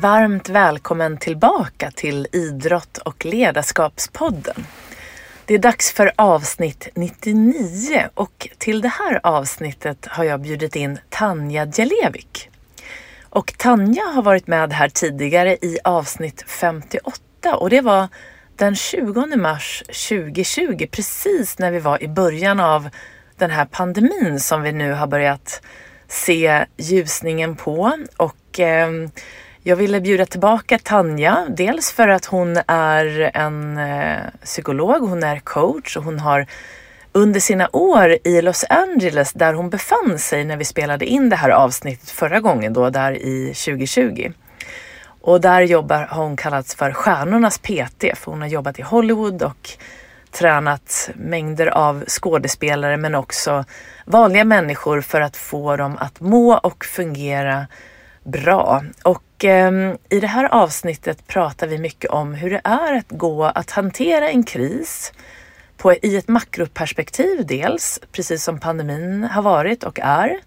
Varmt välkommen tillbaka till Idrott och ledarskapspodden. Det är dags för avsnitt 99 och till det här avsnittet har jag bjudit in Tanja Djelevic. Och Tanja har varit med här tidigare i avsnitt 58 och det var den 20 mars 2020, precis när vi var i början av den här pandemin som vi nu har börjat se ljusningen på. Och eh, jag ville bjuda tillbaka Tanja, dels för att hon är en eh, psykolog, hon är coach och hon har under sina år i Los Angeles där hon befann sig när vi spelade in det här avsnittet förra gången då, där i 2020. Och där jobbar, har hon kallats för stjärnornas PT för hon har jobbat i Hollywood och tränat mängder av skådespelare men också vanliga människor för att få dem att må och fungera bra. Och eh, i det här avsnittet pratar vi mycket om hur det är att gå att hantera en kris på, i ett makroperspektiv dels, precis som pandemin har varit och är.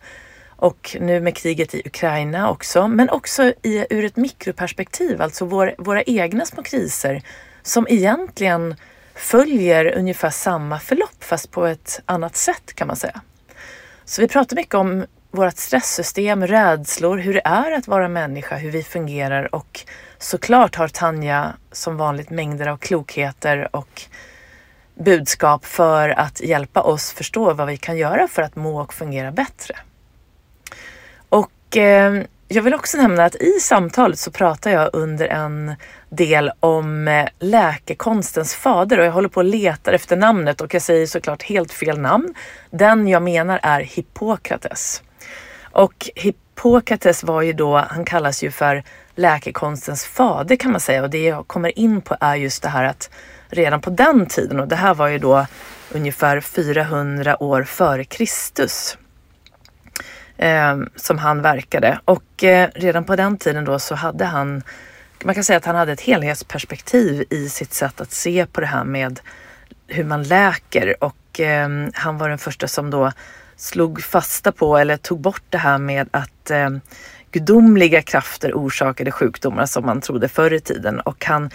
Och nu med kriget i Ukraina också, men också i, ur ett mikroperspektiv, alltså vår, våra egna små kriser som egentligen följer ungefär samma förlopp fast på ett annat sätt kan man säga. Så vi pratar mycket om vårt stresssystem, rädslor, hur det är att vara människa, hur vi fungerar och såklart har Tanja som vanligt mängder av klokheter och budskap för att hjälpa oss förstå vad vi kan göra för att må och fungera bättre. Och eh, jag vill också nämna att i samtalet så pratar jag under en del om eh, läkekonstens fader och jag håller på att leta efter namnet och jag säger såklart helt fel namn. Den jag menar är Hippokrates. Och Hippokrates var ju då, han kallas ju för läkekonstens fader kan man säga. Och det jag kommer in på är just det här att redan på den tiden och det här var ju då ungefär 400 år före Kristus eh, som han verkade. Och eh, redan på den tiden då så hade han man kan säga att han hade ett helhetsperspektiv i sitt sätt att se på det här med hur man läker. Och eh, han var den första som då slog fasta på eller tog bort det här med att eh, gudomliga krafter orsakade sjukdomar som man trodde förr i tiden och han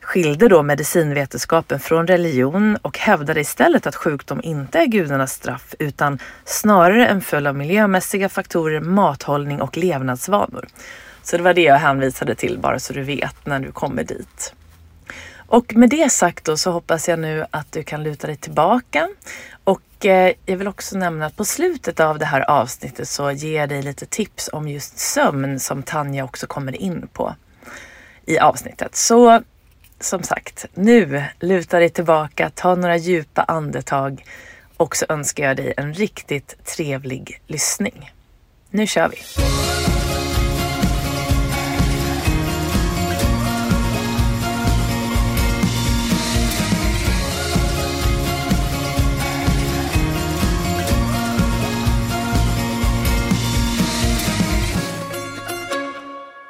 skilde då medicinvetenskapen från religion och hävdade istället att sjukdom inte är gudarnas straff utan snarare en följd av miljömässiga faktorer, mathållning och levnadsvanor. Så det var det jag hänvisade till bara så du vet när du kommer dit. Och med det sagt då så hoppas jag nu att du kan luta dig tillbaka och eh, jag vill också nämna att på slutet av det här avsnittet så ger jag dig lite tips om just sömn som Tanja också kommer in på i avsnittet. Så som sagt, nu luta dig tillbaka, ta några djupa andetag och så önskar jag dig en riktigt trevlig lyssning. Nu kör vi!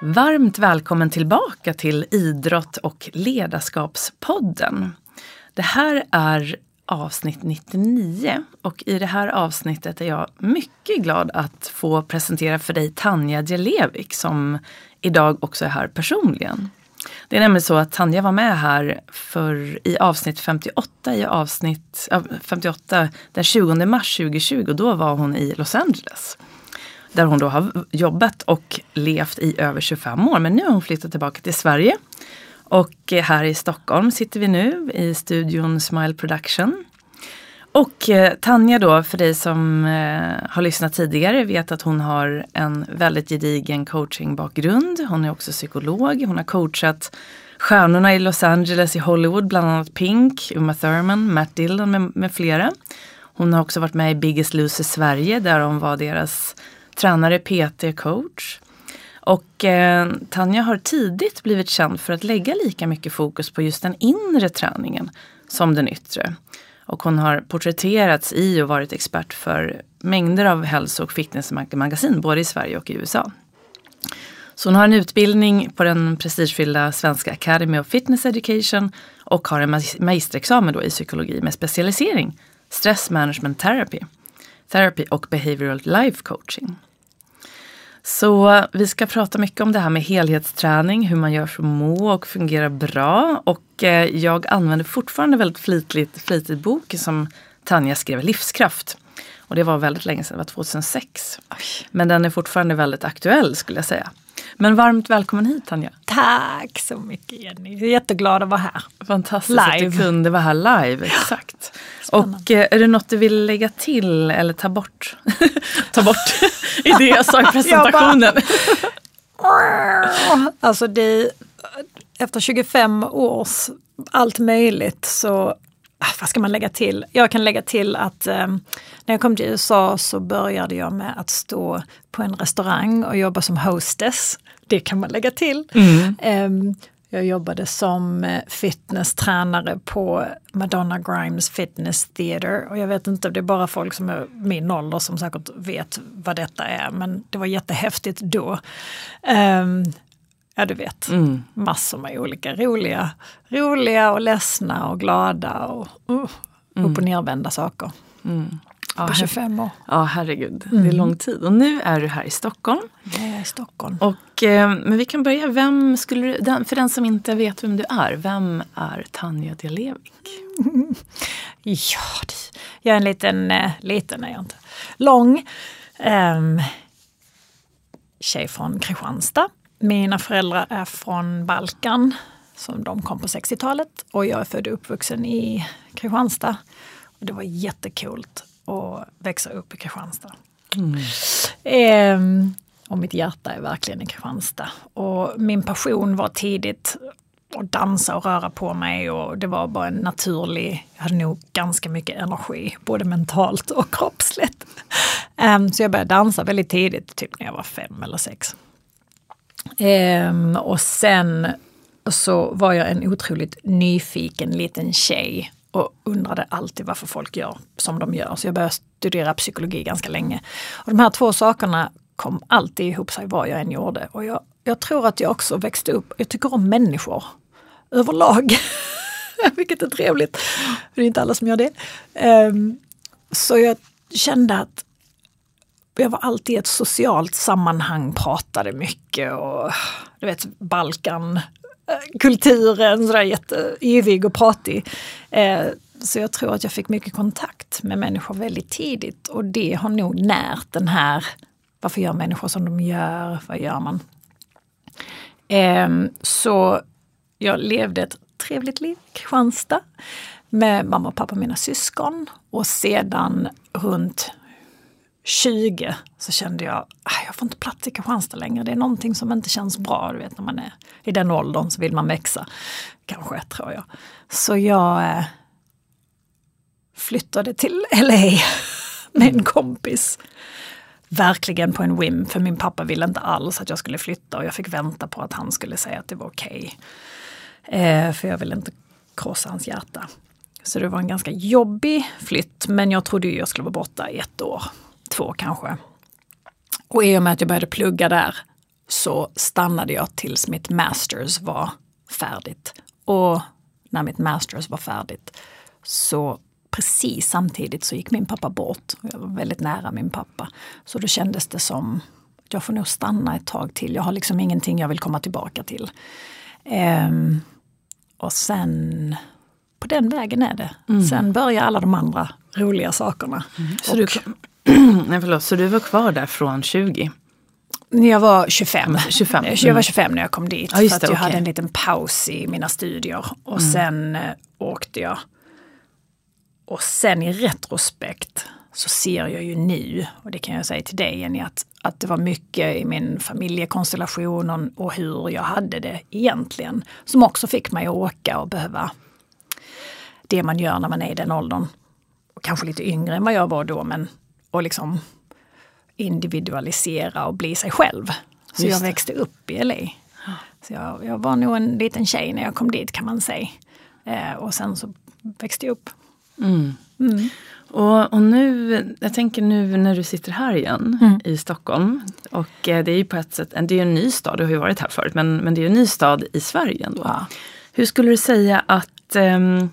Varmt välkommen tillbaka till Idrott och ledarskapspodden. Det här är avsnitt 99 och i det här avsnittet är jag mycket glad att få presentera för dig Tanja Djelevik som idag också är här personligen. Det är nämligen så att Tanja var med här för, i avsnitt 58, i avsnitt 58 den 20 mars 2020 och då var hon i Los Angeles där hon då har jobbat och levt i över 25 år. Men nu har hon flyttat tillbaka till Sverige. Och här i Stockholm sitter vi nu i studion Smile Production. Och eh, Tanja då, för dig som eh, har lyssnat tidigare, vet att hon har en väldigt gedigen coachingbakgrund. Hon är också psykolog. Hon har coachat stjärnorna i Los Angeles, i Hollywood, bland annat Pink, Uma Thurman, Matt Dillon med, med flera. Hon har också varit med i Biggest Loser Sverige där hon var deras tränare, PT, coach. Och eh, Tanja har tidigt blivit känd för att lägga lika mycket fokus på just den inre träningen som den yttre. Och hon har porträtterats i och varit expert för mängder av hälso och fitnessmagasin både i Sverige och i USA. Så hon har en utbildning på den prestigefyllda Svenska Academy of Fitness Education och har en magisterexamen då i psykologi med specialisering Stress Management Therapy, Therapy och Behavioral Life Coaching. Så vi ska prata mycket om det här med helhetsträning, hur man gör för att må och fungera bra. Och eh, jag använder fortfarande väldigt flitigt, flitigt boken som Tanja skrev, Livskraft. Och det var väldigt länge sedan, det var 2006. Oj. Men den är fortfarande väldigt aktuell skulle jag säga. Men varmt välkommen hit Tanja. Tack så mycket Jenny. Jag är jätteglad att vara här. Fantastiskt live. att du kunde vara här live. Exakt. Och eh, är det något du vill lägga till eller ta bort? ta bort i det jag sa i presentationen. alltså det, efter 25 års allt möjligt så Ah, vad ska man lägga till? Jag kan lägga till att eh, när jag kom till USA så började jag med att stå på en restaurang och jobba som hostess. Det kan man lägga till. Mm. Eh, jag jobbade som eh, fitnesstränare på Madonna Grimes Fitness Theater och jag vet inte, det är bara folk som är min ålder som säkert vet vad detta är men det var jättehäftigt då. Um, Ja, du vet. Mm. Massor med olika roliga, roliga och ledsna och glada och uh, mm. upp och nervända saker. Mm. Ja, på 25 år. Ja, herregud. Mm. Det är lång tid. Och nu är du här i Stockholm. Jag är i Stockholm. Och, eh, men vi kan börja. Vem skulle du, för den som inte vet vem du är, vem är Tanja Delevik? ja, jag är en liten, eh, liten är jag inte, lång eh, tjej från Kristianstad mina föräldrar är från Balkan, som de kom på 60-talet. Och jag är född och uppvuxen i Kristianstad. Och det var jättekult att växa upp i Kristianstad. Mm. Ehm, och mitt hjärta är verkligen i Kristianstad. Och min passion var tidigt att dansa och röra på mig och det var bara en naturlig, jag hade nog ganska mycket energi, både mentalt och kroppsligt. Um, så jag började dansa väldigt tidigt, typ när jag var fem eller sex. Ehm, och sen så var jag en otroligt nyfiken liten tjej och undrade alltid varför folk gör som de gör. Så jag började studera psykologi ganska länge. Och de här två sakerna kom alltid ihop sig vad jag än gjorde. Och jag, jag tror att jag också växte upp, jag tycker om människor överlag. Vilket är trevligt. Det är inte alla som gör det. Um, så jag kände att jag var alltid i ett socialt sammanhang, pratade mycket och du vet Balkan kulturen, sådär jätteyvig och pratig. Eh, så jag tror att jag fick mycket kontakt med människor väldigt tidigt och det har nog närt den här, varför gör människor som de gör, vad gör man? Ehm, så jag levde ett trevligt liv i Kristianstad med mamma och pappa och mina syskon och sedan runt 20 så kände jag, ah, jag får inte plats i Kristianstad längre. Det är någonting som inte känns bra. Du vet när man är i den åldern så vill man växa. Kanske, tror jag. Så jag eh, flyttade till LA med en kompis. Verkligen på en whim, för min pappa ville inte alls att jag skulle flytta och jag fick vänta på att han skulle säga att det var okej. Okay. Eh, för jag ville inte krossa hans hjärta. Så det var en ganska jobbig flytt, men jag trodde jag skulle vara borta i ett år två kanske. Och i och med att jag började plugga där så stannade jag tills mitt masters var färdigt. Och när mitt masters var färdigt så precis samtidigt så gick min pappa bort. Jag var väldigt nära min pappa. Så då kändes det som att jag får nog stanna ett tag till. Jag har liksom ingenting jag vill komma tillbaka till. Um, och sen, på den vägen är det. Mm. Sen börjar alla de andra roliga sakerna. Mm. Så du, Nej, förlåt, så du var kvar där från 20? Jag var 25. 25. Mm. Jag var 25 när jag kom dit. Ja, för att det, jag okay. hade en liten paus i mina studier. Och mm. sen äh, åkte jag. Och sen i retrospekt så ser jag ju nu, och det kan jag säga till dig Jenny, att, att det var mycket i min familjekonstellation och, och hur jag hade det egentligen. Som också fick mig att åka och behöva det man gör när man är i den åldern. Och kanske lite yngre än vad jag var då, men och liksom individualisera och bli sig själv. Så Just jag växte upp i LA. Så jag, jag, var nog en liten tjej när jag kom dit kan man säga. Eh, och sen så växte jag upp. Mm. Mm. Och, och, nu, jag tänker nu när du sitter här igen mm. i Stockholm. Och eh, det är ju på ett sätt, det är en ny stad, du har ju varit här förut, men, men det är en ny stad i Sverige ändå. Ja. Hur skulle du säga att um,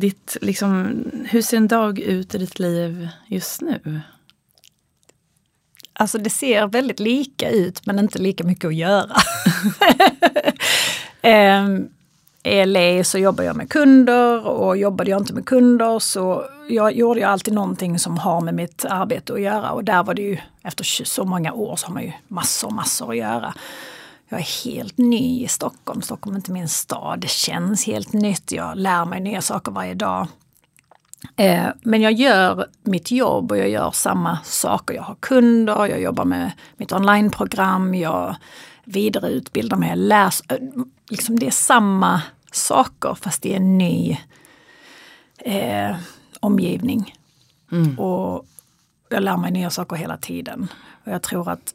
ditt, liksom, hur ser en dag ut i ditt liv just nu? Alltså det ser väldigt lika ut men inte lika mycket att göra. um, I LA så jobbar jag med kunder och jobbade jag inte med kunder så jag gjorde ju alltid någonting som har med mitt arbete att göra och där var det ju efter så många år så har man ju massor, massor att göra. Jag är helt ny i Stockholm. Stockholm är inte min stad. Det känns helt nytt. Jag lär mig nya saker varje dag. Eh, men jag gör mitt jobb och jag gör samma saker. Jag har kunder, jag jobbar med mitt onlineprogram, jag vidareutbildar mig, jag läser. Eh, liksom det är samma saker fast det är en ny eh, omgivning. Mm. Och jag lär mig nya saker hela tiden. Och jag tror att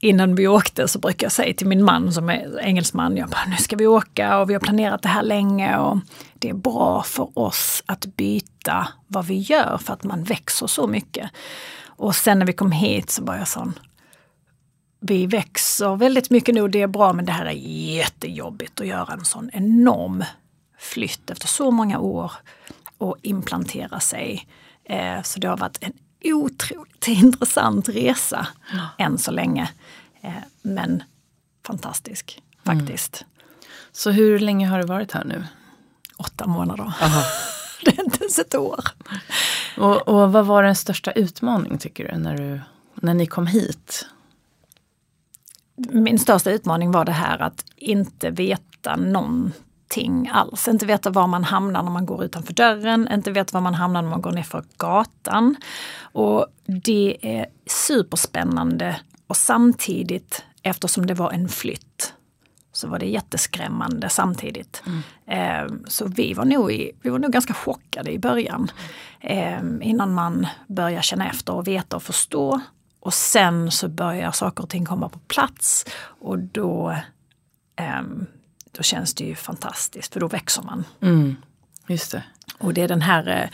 innan vi åkte så brukar jag säga till min man som är engelsman, jag bara, nu ska vi åka och vi har planerat det här länge och det är bra för oss att byta vad vi gör för att man växer så mycket. Och sen när vi kom hit så var jag sån, vi växer väldigt mycket nu, det är bra men det här är jättejobbigt att göra en sån enorm flytt efter så många år och implantera sig. Eh, så det har varit en otroligt intressant resa ja. än så länge. Eh, men fantastisk faktiskt. Mm. Så hur länge har du varit här nu? Åtta månader. det är inte ens ett år. Och, och vad var den största utmaningen tycker du när, du när ni kom hit? Min största utmaning var det här att inte veta någonting någonting alls. Inte veta var man hamnar när man går utanför dörren, inte veta var man hamnar när man går ner för gatan. Och det är superspännande och samtidigt, eftersom det var en flytt, så var det jätteskrämmande samtidigt. Mm. Eh, så vi var, nog i, vi var nog ganska chockade i början. Eh, innan man börjar känna efter och veta och förstå. Och sen så börjar saker och ting komma på plats och då um, då känns det ju fantastiskt för då växer man. Mm, just det. Och det är den här, eh,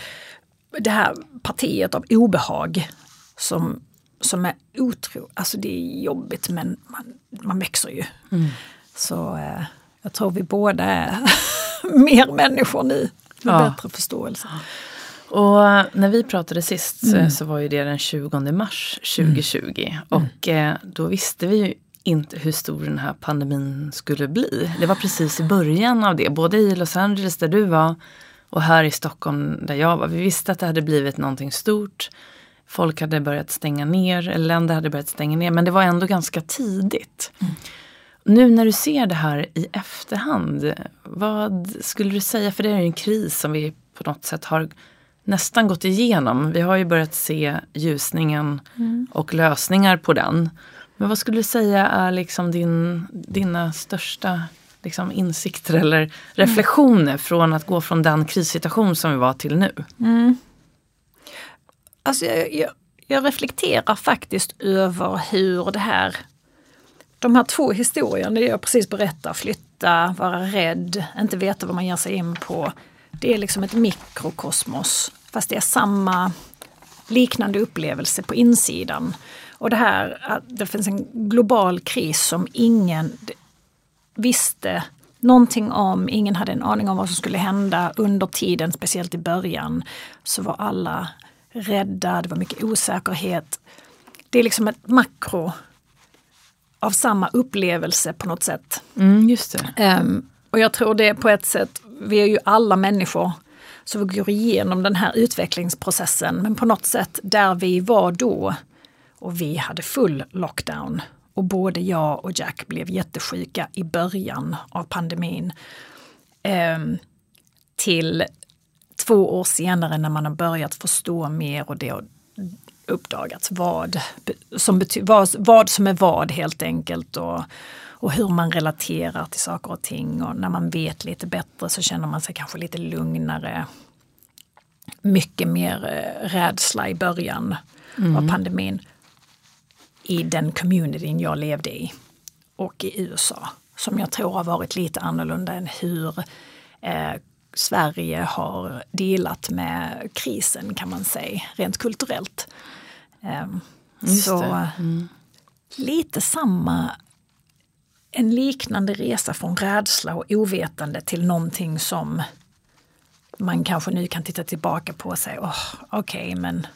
det här partiet av obehag som, som är otro, alltså det är jobbigt men man, man växer ju. Mm. Så eh, jag tror vi båda är mer människor nu med ja. bättre förståelse. Och när vi pratade sist mm. så var ju det den 20 mars 2020 mm. och eh, då visste vi ju inte hur stor den här pandemin skulle bli. Det var precis i början av det, både i Los Angeles där du var och här i Stockholm där jag var. Vi visste att det hade blivit någonting stort. Folk hade börjat stänga ner, eller länder hade börjat stänga ner, men det var ändå ganska tidigt. Mm. Nu när du ser det här i efterhand, vad skulle du säga, för det är ju en kris som vi på något sätt har nästan gått igenom. Vi har ju börjat se ljusningen mm. och lösningar på den. Men vad skulle du säga är liksom din, dina största liksom insikter eller reflektioner mm. från att gå från den krissituation som vi var till nu? Mm. Alltså jag, jag, jag, reflekterar faktiskt över hur det här, de här två historierna, det jag precis berättar, flytta, vara rädd, inte veta vad man ger sig in på. Det är liksom ett mikrokosmos, fast det är samma liknande upplevelse på insidan. Och det här att det finns en global kris som ingen visste någonting om, ingen hade en aning om vad som skulle hända under tiden, speciellt i början. Så var alla rädda, det var mycket osäkerhet. Det är liksom ett makro av samma upplevelse på något sätt. Mm, just. Um, och jag tror det på ett sätt, vi är ju alla människor vi går igenom den här utvecklingsprocessen men på något sätt där vi var då och vi hade full lockdown. Och både jag och Jack blev jättesjuka i början av pandemin. Eh, till två år senare när man har börjat förstå mer och det har uppdagats vad som, vad, vad som är vad helt enkelt. Och, och hur man relaterar till saker och ting. Och när man vet lite bättre så känner man sig kanske lite lugnare. Mycket mer eh, rädsla i början mm. av pandemin i den communityn jag levde i och i USA. Som jag tror har varit lite annorlunda än hur eh, Sverige har delat med krisen kan man säga, rent kulturellt. Eh, så mm. lite samma, en liknande resa från rädsla och ovetande till någonting som man kanske nu kan titta tillbaka på och säga, oh, okej okay, men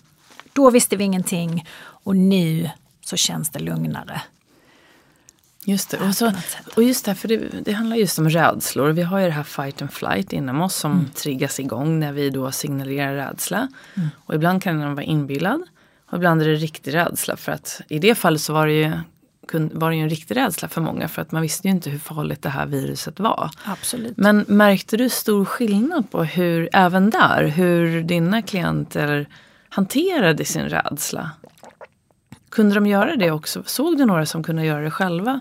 då visste vi ingenting och nu så känns det lugnare. Just det, och, så, och just det, för det, det, handlar just om rädslor. Vi har ju det här fight and flight inom oss som mm. triggas igång när vi då signalerar rädsla. Mm. Och ibland kan den vara inbillad och ibland är det riktig rädsla. För att i det fallet så var det ju var det ju en riktig rädsla för många för att man visste ju inte hur farligt det här viruset var. Absolut. Men märkte du stor skillnad på hur, även där, hur dina klienter hanterade sin rädsla? Kunde de göra det också? Såg du några som kunde göra det själva?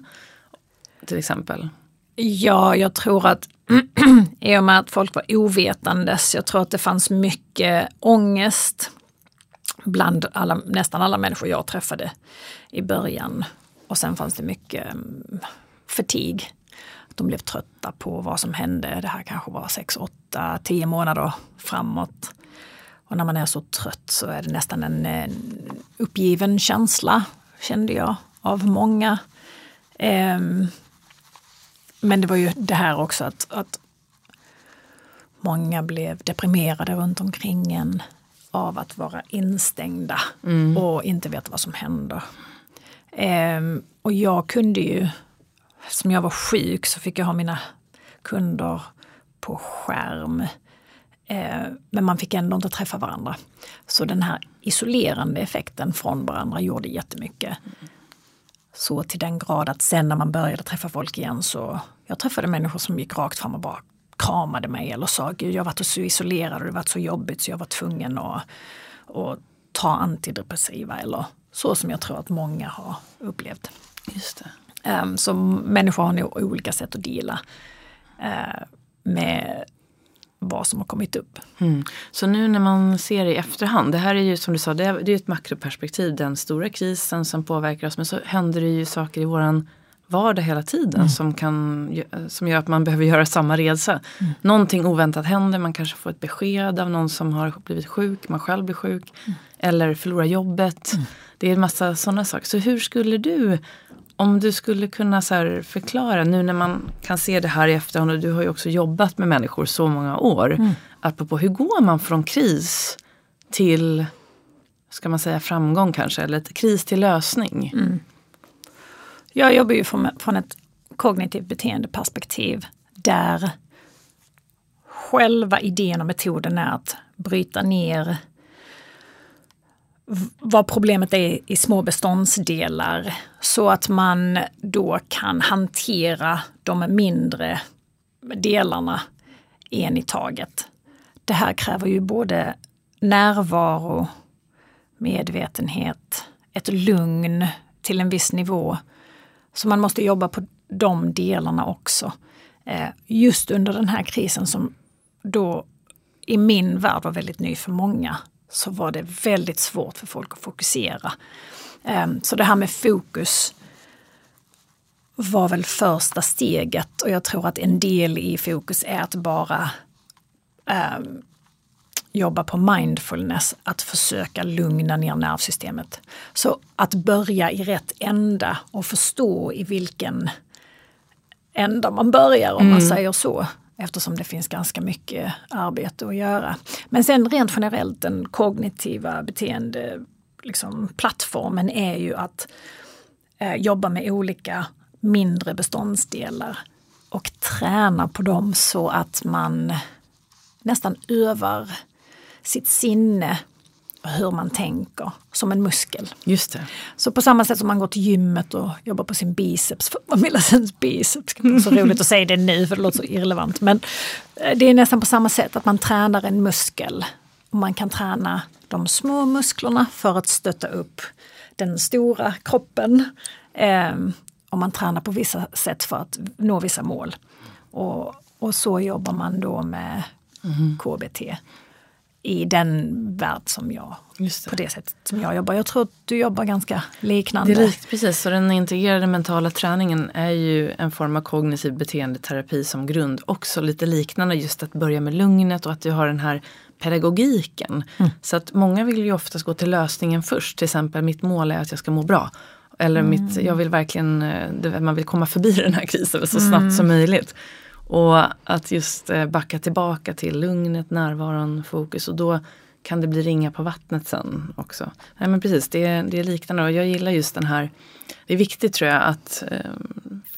Till exempel? Ja, jag tror att i och med att folk var ovetandes, jag tror att det fanns mycket ångest bland alla, nästan alla människor jag träffade i början. Och sen fanns det mycket mm, förtig. De blev trötta på vad som hände. Det här kanske var 6, 8, 10 månader framåt. Och när man är så trött så är det nästan en, en uppgiven känsla, kände jag, av många. Um, men det var ju det här också att, att många blev deprimerade runt omkring en av att vara instängda mm. och inte veta vad som händer. Um, och jag kunde ju, som jag var sjuk så fick jag ha mina kunder på skärm. Eh, men man fick ändå inte träffa varandra. Så den här isolerande effekten från varandra gjorde jättemycket. Så till den grad att sen när man började träffa folk igen så jag träffade människor som gick rakt fram och bara kramade mig eller sa Gud jag har varit så isolerad och det har varit så jobbigt så jag var tvungen att, att ta antidepressiva eller så som jag tror att många har upplevt. Just det. Um, så människor har nog olika sätt att dela uh, med vad som har kommit upp. Mm. Så nu när man ser i efterhand, det här är ju som du sa, det är, det är ett makroperspektiv, den stora krisen som påverkar oss. Men så händer det ju saker i våran vardag hela tiden mm. som, kan, som gör att man behöver göra samma resa. Mm. Någonting oväntat händer, man kanske får ett besked av någon som har blivit sjuk, man själv blir sjuk. Mm. Eller förlorar jobbet. Mm. Det är en massa sådana saker. Så hur skulle du om du skulle kunna så förklara nu när man kan se det här i efterhand och du har ju också jobbat med människor så många år. Mm. Apropå hur går man från kris till, ska man säga framgång kanske, eller ett kris till lösning? Mm. Jag jobbar ju från, från ett kognitivt beteendeperspektiv där själva idén och metoden är att bryta ner vad problemet är i små beståndsdelar så att man då kan hantera de mindre delarna en i taget. Det här kräver ju både närvaro, medvetenhet, ett lugn till en viss nivå. Så man måste jobba på de delarna också. Eh, just under den här krisen som då i min värld var väldigt ny för många så var det väldigt svårt för folk att fokusera. Ehm, så det här med fokus var väl första steget och jag tror att en del i fokus är att bara um, jobba på mindfulness, att försöka lugna ner nervsystemet. Så att börja i rätt ända och förstå i vilken ända man börjar om mm. man säger så eftersom det finns ganska mycket arbete att göra. Men sen rent generellt den kognitiva beteende liksom, plattformen är ju att eh, jobba med olika mindre beståndsdelar och träna på dem så att man nästan övar sitt sinne hur man tänker som en muskel. Just det. Så på samma sätt som man går till gymmet och jobbar på sin biceps, man vill sin biceps. Det är så roligt att säga det nu för det låter så irrelevant. Men eh, det är nästan på samma sätt att man tränar en muskel. Och man kan träna de små musklerna för att stötta upp den stora kroppen. Eh, och man tränar på vissa sätt för att nå vissa mål. Och, och så jobbar man då med mm. KBT i den värld som jag, det. på det sättet som jag jobbar. Jag tror att du jobbar ganska liknande. Det likt, precis, så den integrerade mentala träningen är ju en form av kognitiv beteendeterapi som grund. Också lite liknande just att börja med lugnet och att du har den här pedagogiken. Mm. Så att många vill ju oftast gå till lösningen först. Till exempel mitt mål är att jag ska må bra. Eller mm. mitt, jag vill verkligen, eh, man vill komma förbi den här krisen så snabbt mm. som möjligt. Och att just eh, backa tillbaka till lugnet, närvaron, fokus. Och då kan det bli ringa på vattnet sen också? Nej men precis, det, är- det är liknande och jag gillar just den här Det är viktigt tror jag att eh,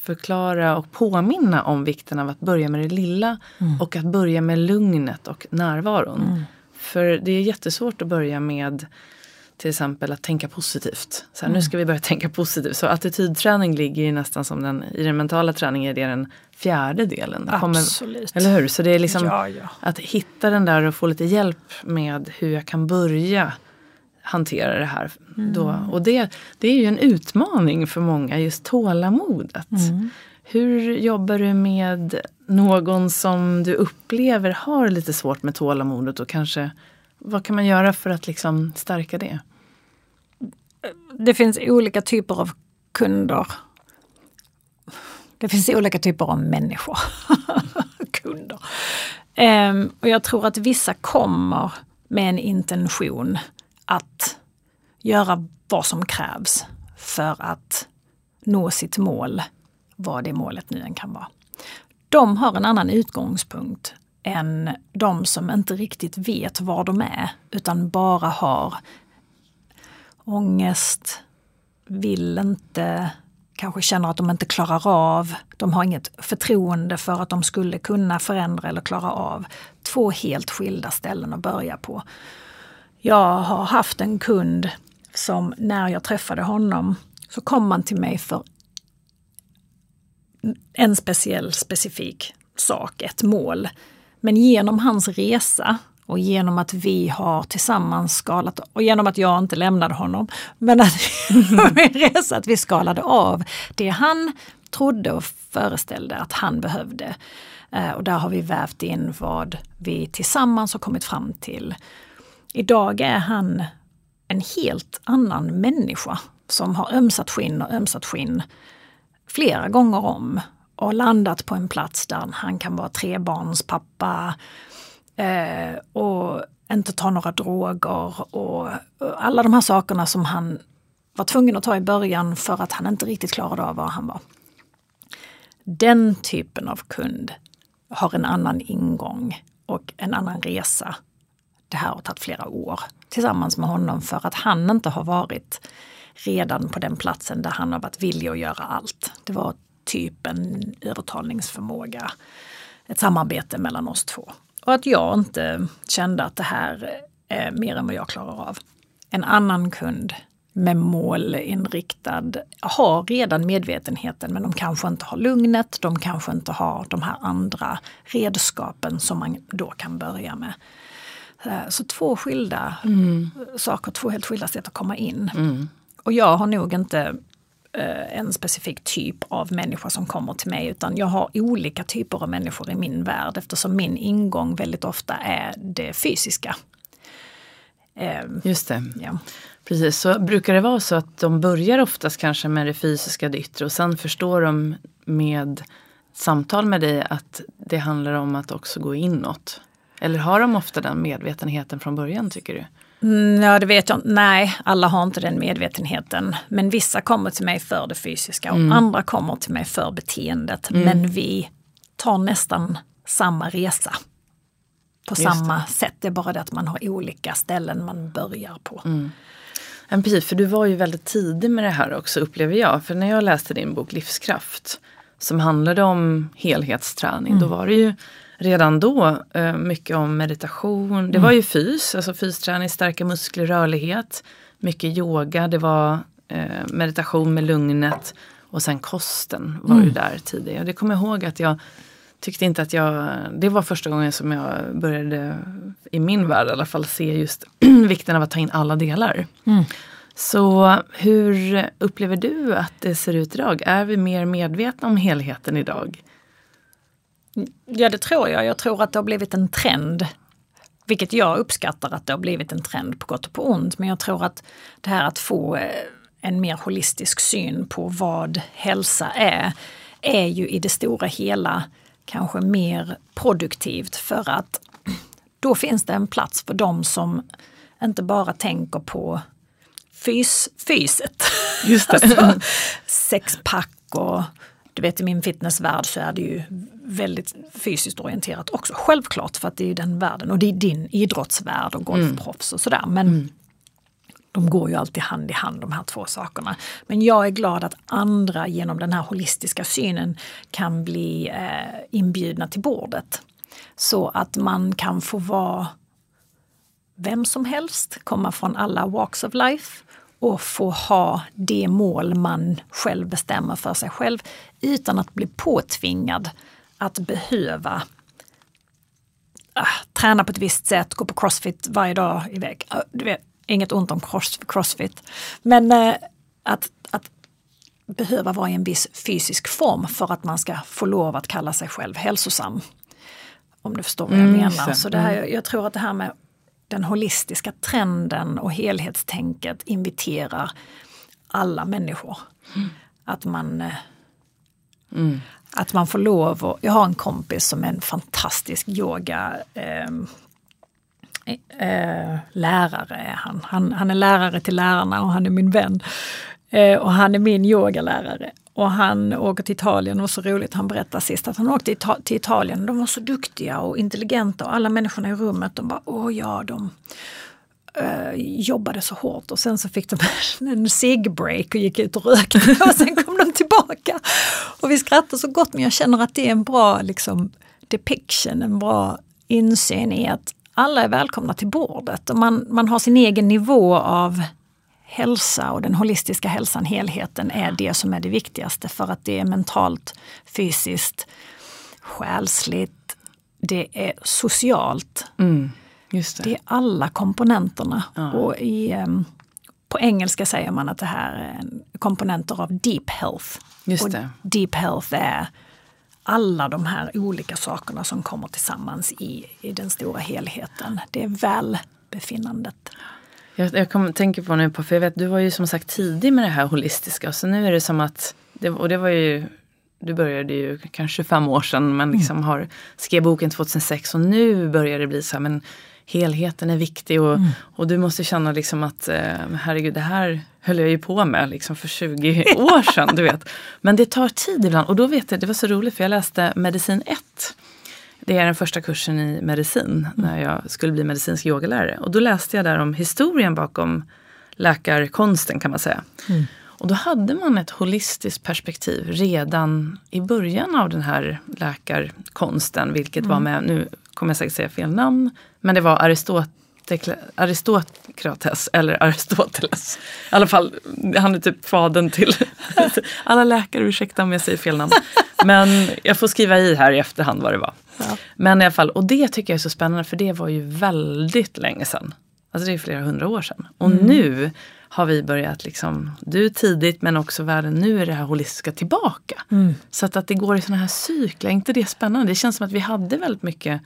förklara och påminna om vikten av att börja med det lilla. Och att börja med lugnet och närvaron. För det är jättesvårt att börja med till exempel att tänka positivt. Så här, Nu ska vi börja tänka positivt. Så attitydträning ligger ju nästan som den, i den mentala träningen är det den fjärde delen. Kommer- Absolut. eller hur? Så det är liksom Ja, ja. att hitta den där och få lite hjälp med hur jag kan börja hantera det här. Då. Och det, det är ju en utmaning för många, just tålamodet. Hur jobbar du med någon som du upplever har lite svårt med tålamodet och kanske vad kan man göra för att liksom stärka det? Det finns olika typer av kunder. Det finns olika typer av människor. kunder. Um, och jag tror att vissa kommer med en intention att göra vad som krävs för att nå sitt mål, vad det målet nu än kan vara. De har en annan utgångspunkt än de som inte riktigt vet var de är utan bara har ångest, vill inte, kanske känner att de inte klarar av. De har inget förtroende för att de skulle kunna förändra eller klara av. Två helt skilda ställen att börja på. Jag har haft en kund som när jag träffade honom så kom han till mig för en speciell specifik sak, ett mål. Men genom hans resa och genom att vi har tillsammans skalat och genom att jag inte lämnade honom, men att min resa att vi skalade av det han trodde och föreställde att han behövde. Eh, och där har vi vävt in vad vi tillsammans har kommit fram till. Idag är han en helt annan människa som har ömsat skinn och ömsat skinn flera gånger om och landat på en plats där han kan vara trebarnspappa eh, och inte ta några droger och, och alla de här sakerna som han var tvungen att ta i början för att han inte riktigt klarade av var han var. Den typen av kund har en annan ingång och en annan resa. Det här har tagit flera år tillsammans med honom för att han inte har varit redan på den platsen där han har varit villig att göra allt. Det var typ en övertalningsförmåga, ett samarbete mellan oss två. Och att jag inte kände att det här är mer än vad jag klarar av. En annan kund med målinriktad har redan medvetenheten men de kanske inte har lugnet, de kanske inte har de här andra redskapen som man då kan börja med. Eh, Så två skilda saker, två helt skilda sätt att komma in. Och jag har nog inte eh, en specifik typ av människa som kommer till mig utan jag har olika typer av människor i min värld eftersom min ingång väldigt ofta är det fysiska. Eh, Just det. ja. Precis, så brukar det vara så att de börjar oftast kanske med det fysiska, det yttre och sen förstår de med samtal med dig att det handlar om att också gå inåt. Eller har de ofta den medvetenheten från början tycker du? Mm, Ja, det vet jag. Nej, alla har inte den medvetenheten. Men vissa kommer till mig för det fysiska och andra kommer till mig för beteendet. Men vi tar nästan samma resa. På Just samma sätt. Det är bara det att man har olika ställen man börjar på. Ja, precis, för du var ju väldigt tidig med det här också upplever jag. För när jag läste din bok Livskraft som handlade om helhetsträning, då var det ju redan då eh, mycket om meditation. Det var ju fys, alltså fysträning, stärka muskler, rörlighet. Mycket yoga, det var eh, meditation med lugnet. Och sen kosten var ju där tidigare. Och det kommer jag ihåg att jag tyckte inte att jag, det var första gången som jag började, i min värld i alla fall, se just vikten av att ta in alla delar. Så hur upplever du att det ser ut idag? Är vi mer medvetna om helheten idag? Ja, det tror jag. Jag tror att det har blivit en trend. Vilket jag uppskattar att det har blivit en trend på gott och på ont. Men jag tror att det här att få eh, en mer holistisk syn på vad hälsa är, är ju i det stora hela kanske mer produktivt för att då finns det en plats för dem som inte bara tänker på fys, fyset. Just det. alltså, sexpack och du vet i min fitnessvärld så är det ju väldigt fysiskt orienterat också. Självklart för att det är den världen och det är din idrottsvärld och golfproffs och sådär. Men mm. de går ju alltid hand i hand de här två sakerna. Men jag är glad att andra genom den här holistiska synen kan bli eh, inbjudna till bordet. Så att man kan få vara vem som helst, komma från alla walks of life och få ha det mål man själv bestämmer för sig själv utan att bli påtvingad att behöva äh, träna på ett visst sätt, gå på crossfit varje dag i veckan. Ah, du vet, inget ont om cross, crossfit. Men äh, att, att behöva vara i en viss fysisk form för att man ska få lov att kalla sig själv hälsosam. Om du förstår vad jag mm, menar. Så det här, mm. jag tror att det här med den holistiska trenden och helhetstänket inviterar alla människor. Mm. Att man eh, mm. Att man får lov att, jag har en kompis som är en fantastisk yoga ehm, eh, eh, lärare. Han, han, han är lärare till lärarna och han är min vän. Eh, och han är min yogalärare. Och han åker till Italien, det var så roligt, han berättade sist att han åkte till Italien. De var så duktiga och intelligenta och alla människorna i rummet de bara, åh ja, de uh, jobbade så hårt och sen så fick de en cigg-break och gick ut och rökte och sen kom de tillbaka. Och vi skrattade så gott men jag känner att det är en bra liksom, depiction, en bra insyn i att alla är välkomna till bordet och man, man har sin egen nivå av hälsa och den holistiska hälsan, helheten, är det som är det viktigaste för att det är mentalt, fysiskt, själsligt, det är socialt. Mm, det. det. är alla komponenterna. Ja. Och i, på engelska säger man att det här är komponenter av deep health. Just och deep health är alla de här olika sakerna som kommer tillsammans i, i den stora helheten. Det är välbefinnandet. Jag, jag kom, tänker på nu på, för jag vet du var ju som sagt tidig med det här holistiska så nu är det som att, det, och det var ju du började ju kanske 25 år sedan men mm. liksom mm. har, skrev boken 2006 och nu börjar det bli så här, men helheten är viktig och, mm. och du måste känna liksom att eh, herregud det här höll jag ju på med liksom för 20 år sedan. du vet. Men det tar tid ibland och då vet jag, det var så roligt för jag läste medicin 1 det är den första kursen i medicin mm. när jag skulle bli medicinsk yogalärare. Och då läste jag där om historien bakom läkarkonsten kan man säga. Mm. Och då hade man ett holistiskt perspektiv redan i början av den här läkarkonsten, vilket mm. var med, nu kommer jag säkert säga fel namn, men det var Aristoteles Aristokrates eller Aristoteles. I alla fall, han är typ fadern till alla läkare, ursäkta om jag säger fel namn. Men jag får skriva i här i efterhand vad det var. Ja. Men i alla fall, och det tycker jag är så spännande för det var ju väldigt länge sedan. Alltså det är flera hundra år sedan. Och mm. nu har vi börjat, liksom, du tidigt men också världen, nu är det här holistiska tillbaka. Mm. Så att, att det går i sådana här cykler, är inte det spännande? Det känns som att vi hade väldigt mycket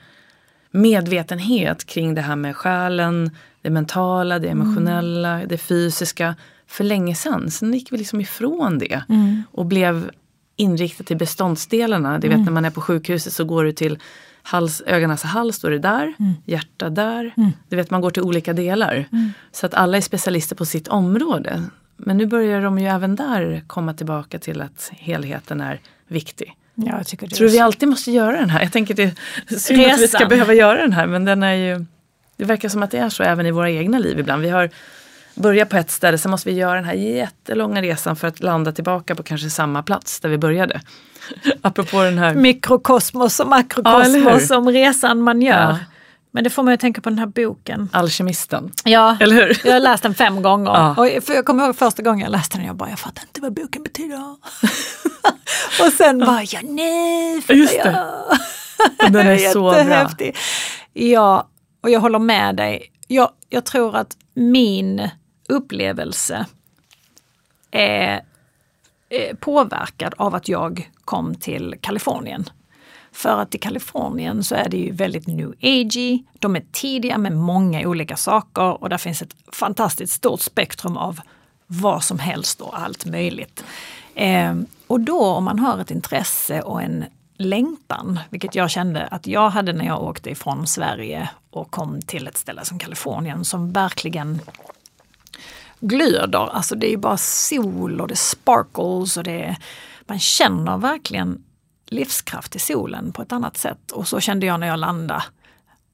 medvetenhet kring det här med själen, det mentala, det emotionella, mm. det fysiska för länge sedan. Sen gick vi liksom ifrån det mm. och blev inriktad till beståndsdelarna. Det vet mm. när man är på sjukhuset så går du till hals, ögon, näsa, hals, står det där. Mm. Hjärta där. Mm. Du vet man går till olika delar. Mm. Så att alla är specialister på sitt område. Men nu börjar de ju även där komma tillbaka till att helheten är viktig. Ja, jag tycker det Tror du vi alltid måste göra den här? Jag tänker det är synd Resan. att vi ska behöva göra den här men den är ju Det verkar som att det är så även i våra egna liv ibland. Vi har börja på ett ställe, sen måste vi göra den här jättelånga resan för att landa tillbaka på kanske samma plats där vi började. Apropå den här... Mikrokosmos och makrokosmos ja, om resan man gör. Ja. Men det får man ju tänka på den här boken. Alkemisten. Ja, Eller hur? jag har läst den fem gånger. Ja. Och jag kommer ihåg första gången jag läste den, jag bara, jag fattar inte vad boken betyder. och sen bara, ja nej, för Just det. Jag. Den är så bra. Ja, och jag håller med dig. Jag, jag tror att min upplevelse är påverkad av att jag kom till Kalifornien. För att i Kalifornien så är det ju väldigt new agey. De är tidiga med många olika saker och där finns ett fantastiskt stort spektrum av vad som helst och allt möjligt. Eh, och då om man har ett intresse och en längtan, vilket jag kände att jag hade när jag åkte ifrån Sverige och kom till ett ställe som Kalifornien som verkligen glöder. Alltså det är bara sol och det sparkles och det man känner verkligen livskraft i solen på ett annat sätt. Och så kände jag när jag landade,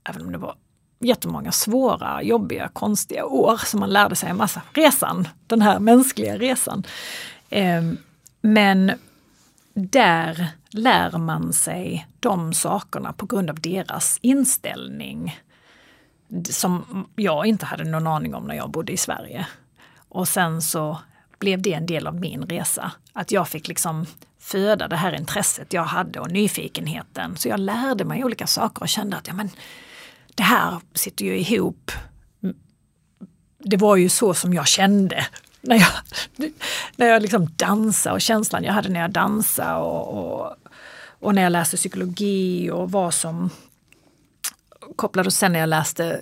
även om det var jättemånga svåra, jobbiga, konstiga år som man lärde sig en massa. Resan, den här mänskliga resan. Eh, men där lär man sig de sakerna på grund av deras inställning. Som jag inte hade någon aning om när jag bodde i Sverige. Och sen så blev det en del av min resa. Att jag fick liksom föda det här intresset jag hade och nyfikenheten. Så jag lärde mig olika saker och kände att ja, men, det här sitter ju ihop. Mm. Det var ju så som jag kände när jag, när jag liksom dansade och känslan jag hade när jag dansade och, och, och när jag läste psykologi och vad som kopplades sen när jag läste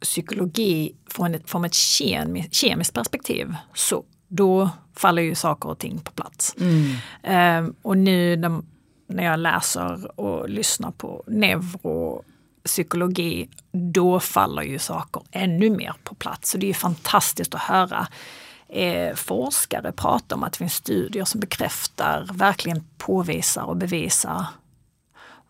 psykologi från ett, från ett kemiskt, kemiskt perspektiv så då faller ju saker och ting på plats. Mm. Eh, och nu när, när jag läser och lyssnar på neuropsykologi, då faller ju saker ännu mer på plats. Så det är fantastiskt att höra eh, forskare prata om att det finns studier som bekräftar, verkligen påvisar och bevisar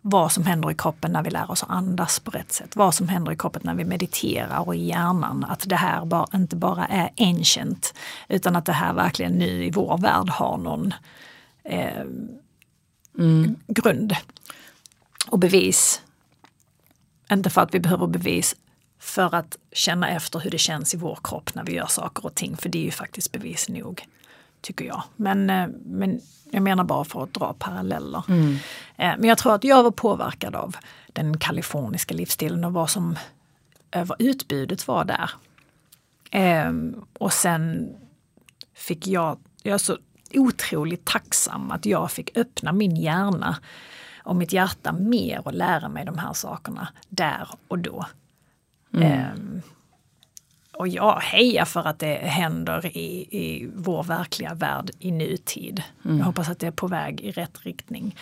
vad som händer i kroppen när vi lär oss att andas på rätt sätt. Vad som händer i kroppen när vi mediterar och i hjärnan. Att det här bara, inte bara är ancient utan att det här verkligen nu i vår värld har någon eh, mm. grund och bevis. Inte för att vi behöver bevis för att känna efter hur det känns i vår kropp när vi gör saker och ting. För det är ju faktiskt bevis nog, tycker jag. Men, eh, men jag menar bara för att dra paralleller. Mm. Eh, men jag tror att jag var påverkad av den kaliforniska livsstilen och vad som eh, vad utbudet var där. Ehm, och sen fick jag, jag är så otroligt tacksam att jag fick öppna min hjärna och mitt hjärta mer och lära mig de här sakerna där och då. Mm. Och jag hejar för att det händer i, i vår verkliga värld i nutid. Mm. Jag hoppas att det är på väg i rätt riktning.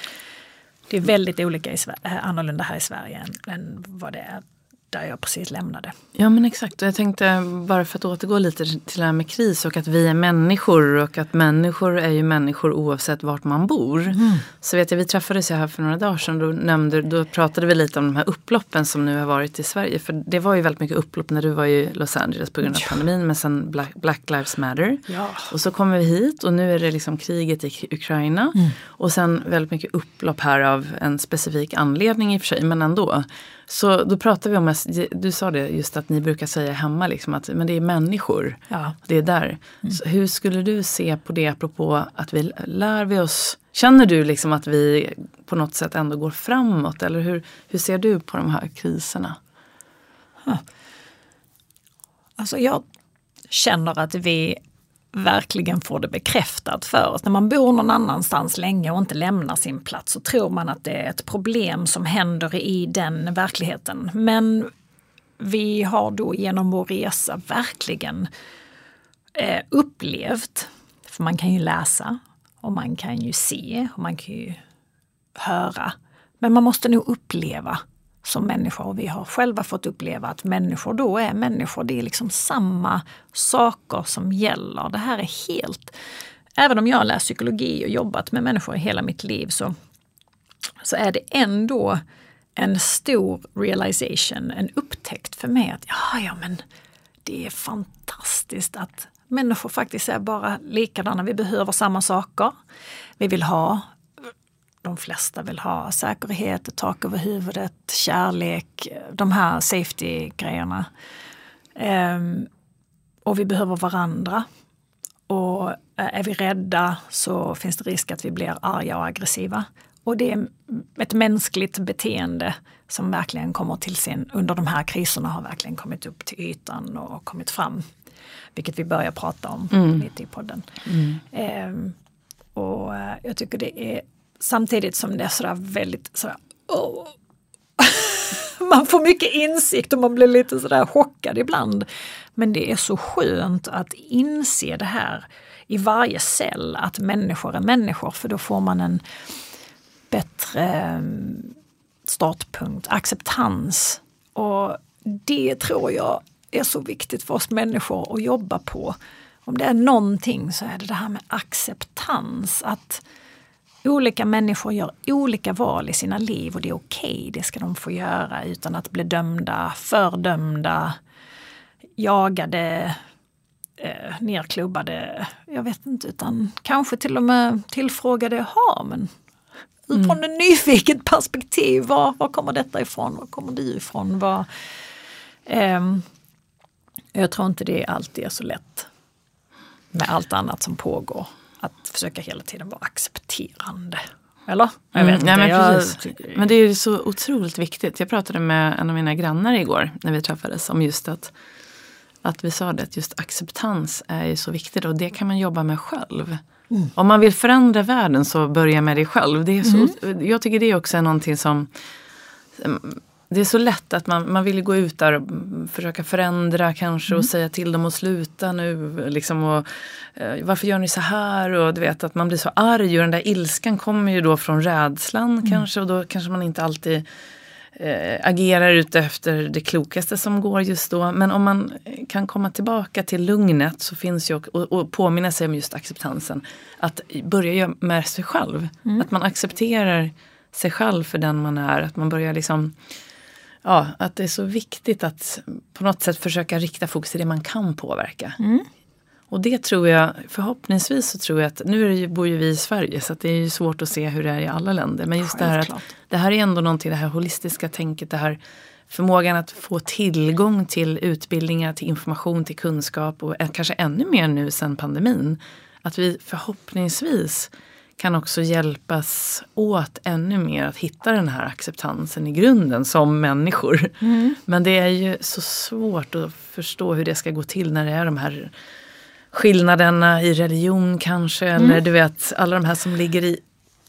Det är väldigt olika i, annorlunda här i Sverige än, än vad det är där jag precis lämnade. Ja men exakt. Jag tänkte bara för att återgå lite till det här med kris och att vi är människor och att människor är ju människor oavsett vart man bor. Mm. Så vet jag, vi träffades ju här för några dagar sedan. Då, nämnde, då pratade vi lite om de här upploppen som nu har varit i Sverige. För det var ju väldigt mycket upplopp när du var i Los Angeles på grund av ja. pandemin. Men sen Black, Black Lives Matter. Ja. Och så kommer vi hit och nu är det liksom kriget i Ukraina. Mm. Och sen väldigt mycket upplopp här av en specifik anledning i och för sig. Men ändå. Så då pratar vi om, du sa det just att ni brukar säga hemma liksom att men det är människor. Ja. Det är där. Mm. Hur skulle du se på det apropå att vi lär vi oss Känner du liksom att vi på något sätt ändå går framåt eller hur, hur ser du på de här kriserna? Alltså jag känner att vi verkligen får det bekräftat för oss. När man bor någon annanstans länge och inte lämnar sin plats så tror man att det är ett problem som händer i den verkligheten. Men vi har då genom vår resa verkligen eh, upplevt, för man kan ju läsa och man kan ju se och man kan ju höra. Men man måste nog uppleva som människor. Och vi har själva fått uppleva att människor då är människor. Det är liksom samma saker som gäller. Det här är helt... Även om jag har läst psykologi och jobbat med människor i hela mitt liv så, så är det ändå en stor realization, en upptäckt för mig att ja, ja men det är fantastiskt att människor faktiskt är bara likadana. Vi behöver samma saker. Vi vill ha de flesta vill ha säkerhet, tak över huvudet, kärlek, de här safety-grejerna. Um, och vi behöver varandra. Och är vi rädda så finns det risk att vi blir arga och aggressiva. Och det är ett mänskligt beteende som verkligen kommer till sin, under de här kriserna har verkligen kommit upp till ytan och kommit fram. Vilket vi börjar prata om mm. lite i podden. Mm. Um, och jag tycker det är Samtidigt som det är sådär väldigt sådär, oh. man får mycket insikt och man blir lite sådär chockad ibland. Men det är så skönt att inse det här i varje cell, att människor är människor, för då får man en bättre mm, startpunkt, acceptans. Och det tror jag är så viktigt för oss människor att jobba på. Om det är någonting så är det det här med acceptans. Att olika människor gör olika val i sina liv och det är okej, okay, det ska de få göra utan att bli dömda, fördömda, jagade, eh, nerklubbade. Jag vet inte, utan kanske till och med tillfrågade, jaha men mm. från ett nyfiket perspektiv, var, var kommer detta ifrån? Var kommer du ifrån? Var, eh, jag tror inte det alltid är så lätt med allt annat som pågår. Att försöka hela tiden vara accepterande. Eller? Jag vet mm, inte. Nej, men, jag... men det är så otroligt viktigt. Jag pratade med en av mina grannar igår när vi träffades om just att att vi sa det, att just acceptans är ju så viktigt och det kan man jobba med själv. Mm. Om man vill förändra världen så börja med dig själv. Det är så, mm. Jag tycker det också är någonting som det är så lätt att man, man vill gå ut där och försöka förändra kanske mm. och säga till dem att sluta nu. Liksom, och, eh, varför gör ni så här? Och du vet att man blir så arg och den där ilskan kommer ju då från rädslan mm. kanske och då kanske man inte alltid eh, agerar ute efter det klokaste som går just då. Men om man kan komma tillbaka till lugnet så finns ju och, och, påminna sig om just acceptansen. Att börja med sig själv. Mm. Att man accepterar sig själv för den man är. Att man börjar liksom Ja, att det är så viktigt att på något sätt försöka rikta fokus till det man kan påverka. Mm. Och det tror jag, förhoppningsvis så tror jag att, nu är det ju, bor ju vi i Sverige så det är ju svårt att se hur det är i alla länder. Men just det här att det här är ändå någonting, det här holistiska tänket, det här förmågan att få tillgång till utbildningar, till information, till kunskap och kanske ännu mer nu sen pandemin. Att vi förhoppningsvis kan också hjälpas åt ännu mer att hitta den här acceptansen i grunden som människor. Mm. Men det är ju så svårt att förstå hur det ska gå till när det är de här skillnaderna i religion kanske. Mm. Eller du vet alla de här som ligger i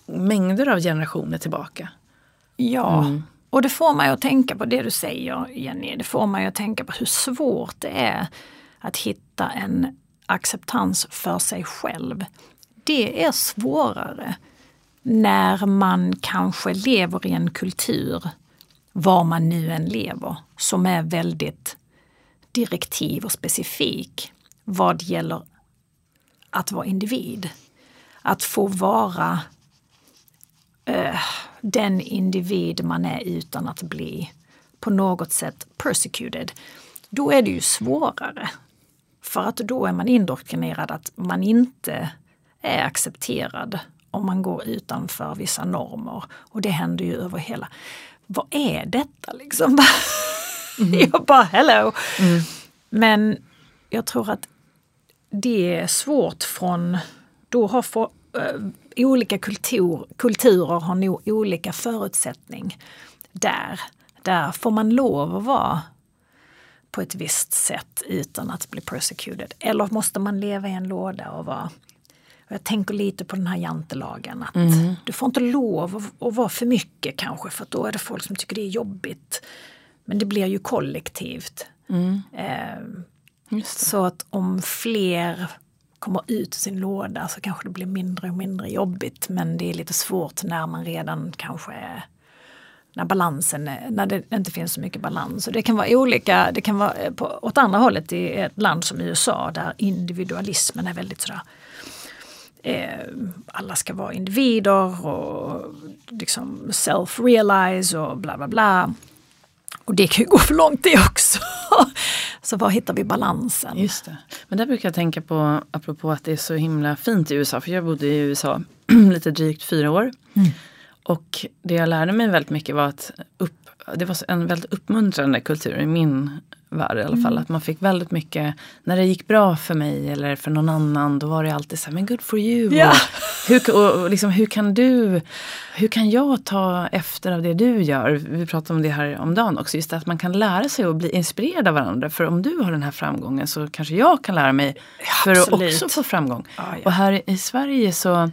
mängder av generationer tillbaka. Ja, mm. och det får mig att tänka på det du säger Jenny. Det får mig att tänka på hur svårt det är att hitta en acceptans för sig själv. Det är svårare när man kanske lever i en kultur, var man nu än lever, som är väldigt direktiv och specifik vad gäller att vara individ. Att få vara uh, den individ man är utan att bli på något sätt persecuted. Då är det ju svårare. För att då är man indoktrinerad att man inte är accepterad om man går utanför vissa normer. Och det händer ju över hela... Vad är detta liksom? Mm. jag bara hello! Mm. Men jag tror att det är svårt från, då har för, äh, olika kultur, kulturer har nog olika förutsättning där. Där får man lov att vara på ett visst sätt utan att bli persecuted. Eller måste man leva i en låda och vara jag tänker lite på den här jantelagen. Att mm. Du får inte lov att, vara för mycket kanske för då är det folk som tycker det är jobbigt. Men det blir ju kollektivt. Mm. Eh, så att om fler kommer ut ur sin låda så kanske det blir mindre och mindre jobbigt. Men det är lite svårt när man redan kanske är när balansen, när det inte finns så mycket balans. Och det kan vara olika, det kan vara på, åt andra hållet i ett land som USA där individualismen är väldigt sådär eh, alla ska vara individer och liksom self-realize och bla bla bla. Och det kan ju gå för långt det också. så var hittar vi balansen? Just det. Men där brukar jag tänka på, apropå att det är så himla fint i USA, för jag bodde i USA lite drygt fyra år. Mm. Och det jag lärde mig väldigt mycket var att upp, det var en väldigt uppmuntrande kultur i min värld i alla fall. Mm. Att man fick väldigt mycket, när det gick bra för mig eller för någon annan, då var det alltid så här, men good for you. Yeah. Hur, och liksom, hur kan du, hur kan jag ta efter av det du gör? Vi pratade om det här om dagen också, just att man kan lära sig och bli inspirerad av varandra. För om du har den här framgången så kanske jag kan lära mig för att också få framgång. Ah, ja. Och här i Sverige så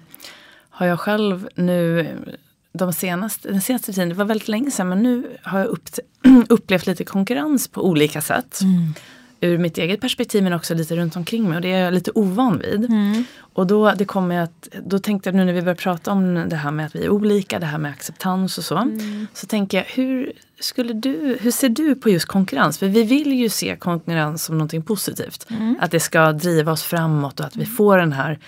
har jag själv nu de senaste, den senaste tiden, det var väldigt länge sedan men nu har jag upp, upplevt lite konkurrens på olika sätt. Mm. ur mitt eget perspektiv men också lite runt omkring mig och det är jag lite ovan vid. Mm. Och då, det kommer att, då tänkte jag nu när vi börjar prata om det här med att vi är olika, det här med acceptans och så. Mm. Så tänker jag, hur, skulle du, hur ser du på just konkurrens? För vi vill ju se konkurrens som någonting positivt. Mm. Att det ska driva oss framåt och att vi får den här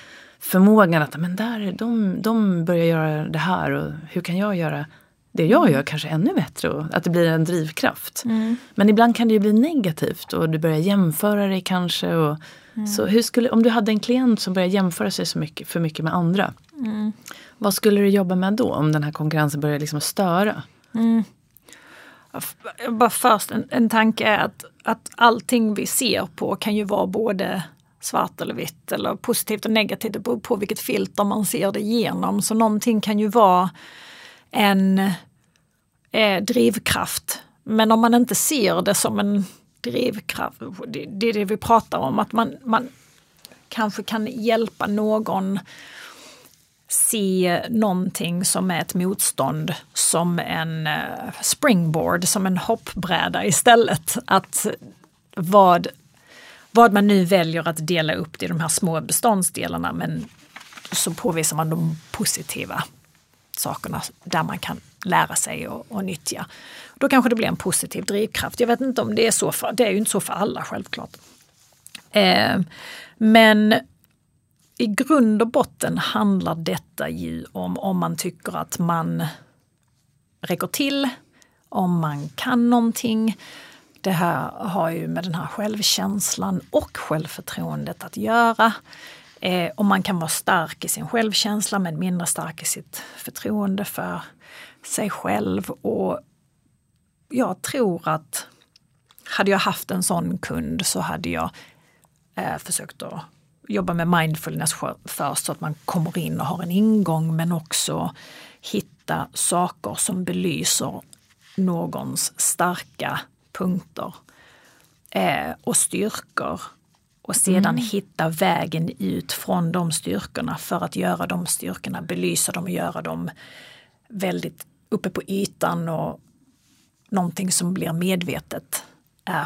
förmågan att men där, de, de börjar göra det här och hur kan jag göra det jag gör kanske ännu bättre och att det blir en drivkraft. Mm. Men ibland kan det ju bli negativt och du börjar jämföra dig kanske. Och, mm. Så hur skulle, om du hade en klient som börjar jämföra sig så mycket, för mycket med andra. Mm. Vad skulle du jobba med då om den här konkurrensen börjar liksom störa? Mm. Bara först en, en tanke är att, att allting vi ser på kan ju vara både svart eller vitt eller positivt och negativt. Det beror på vilket filter man ser det igenom. Så någonting kan ju vara en eh, drivkraft. Men om man inte ser det som en drivkraft, det, det är det vi pratar om, att man, man kanske kan hjälpa någon se någonting som är ett motstånd som en eh, springboard, som en hoppbräda istället. Att vad, vad man nu väljer att dela upp det i de här små beståndsdelarna men så påvisar man de positiva sakerna där man kan lära sig och, och nyttja. Då kanske det blir en positiv drivkraft. Jag vet inte om det är så, för, det är ju inte så för alla självklart. Eh, men i grund och botten handlar detta ju om om man tycker att man räcker till, om man kan någonting. Det här har ju med den här självkänslan och självförtroendet att göra. Eh, och man kan vara stark i sin självkänsla men mindre stark i sitt förtroende för sig själv. Och jag tror att hade jag haft en sån kund så hade jag eh, försökt att jobba med mindfulness först så att man kommer in och har en ingång men också hitta saker som belyser någons starka punkter eh, och styrkor och sedan mm. hitta vägen ut från de styrkorna för att göra de styrkorna, belysa dem och göra dem väldigt uppe på ytan och någonting som blir medvetet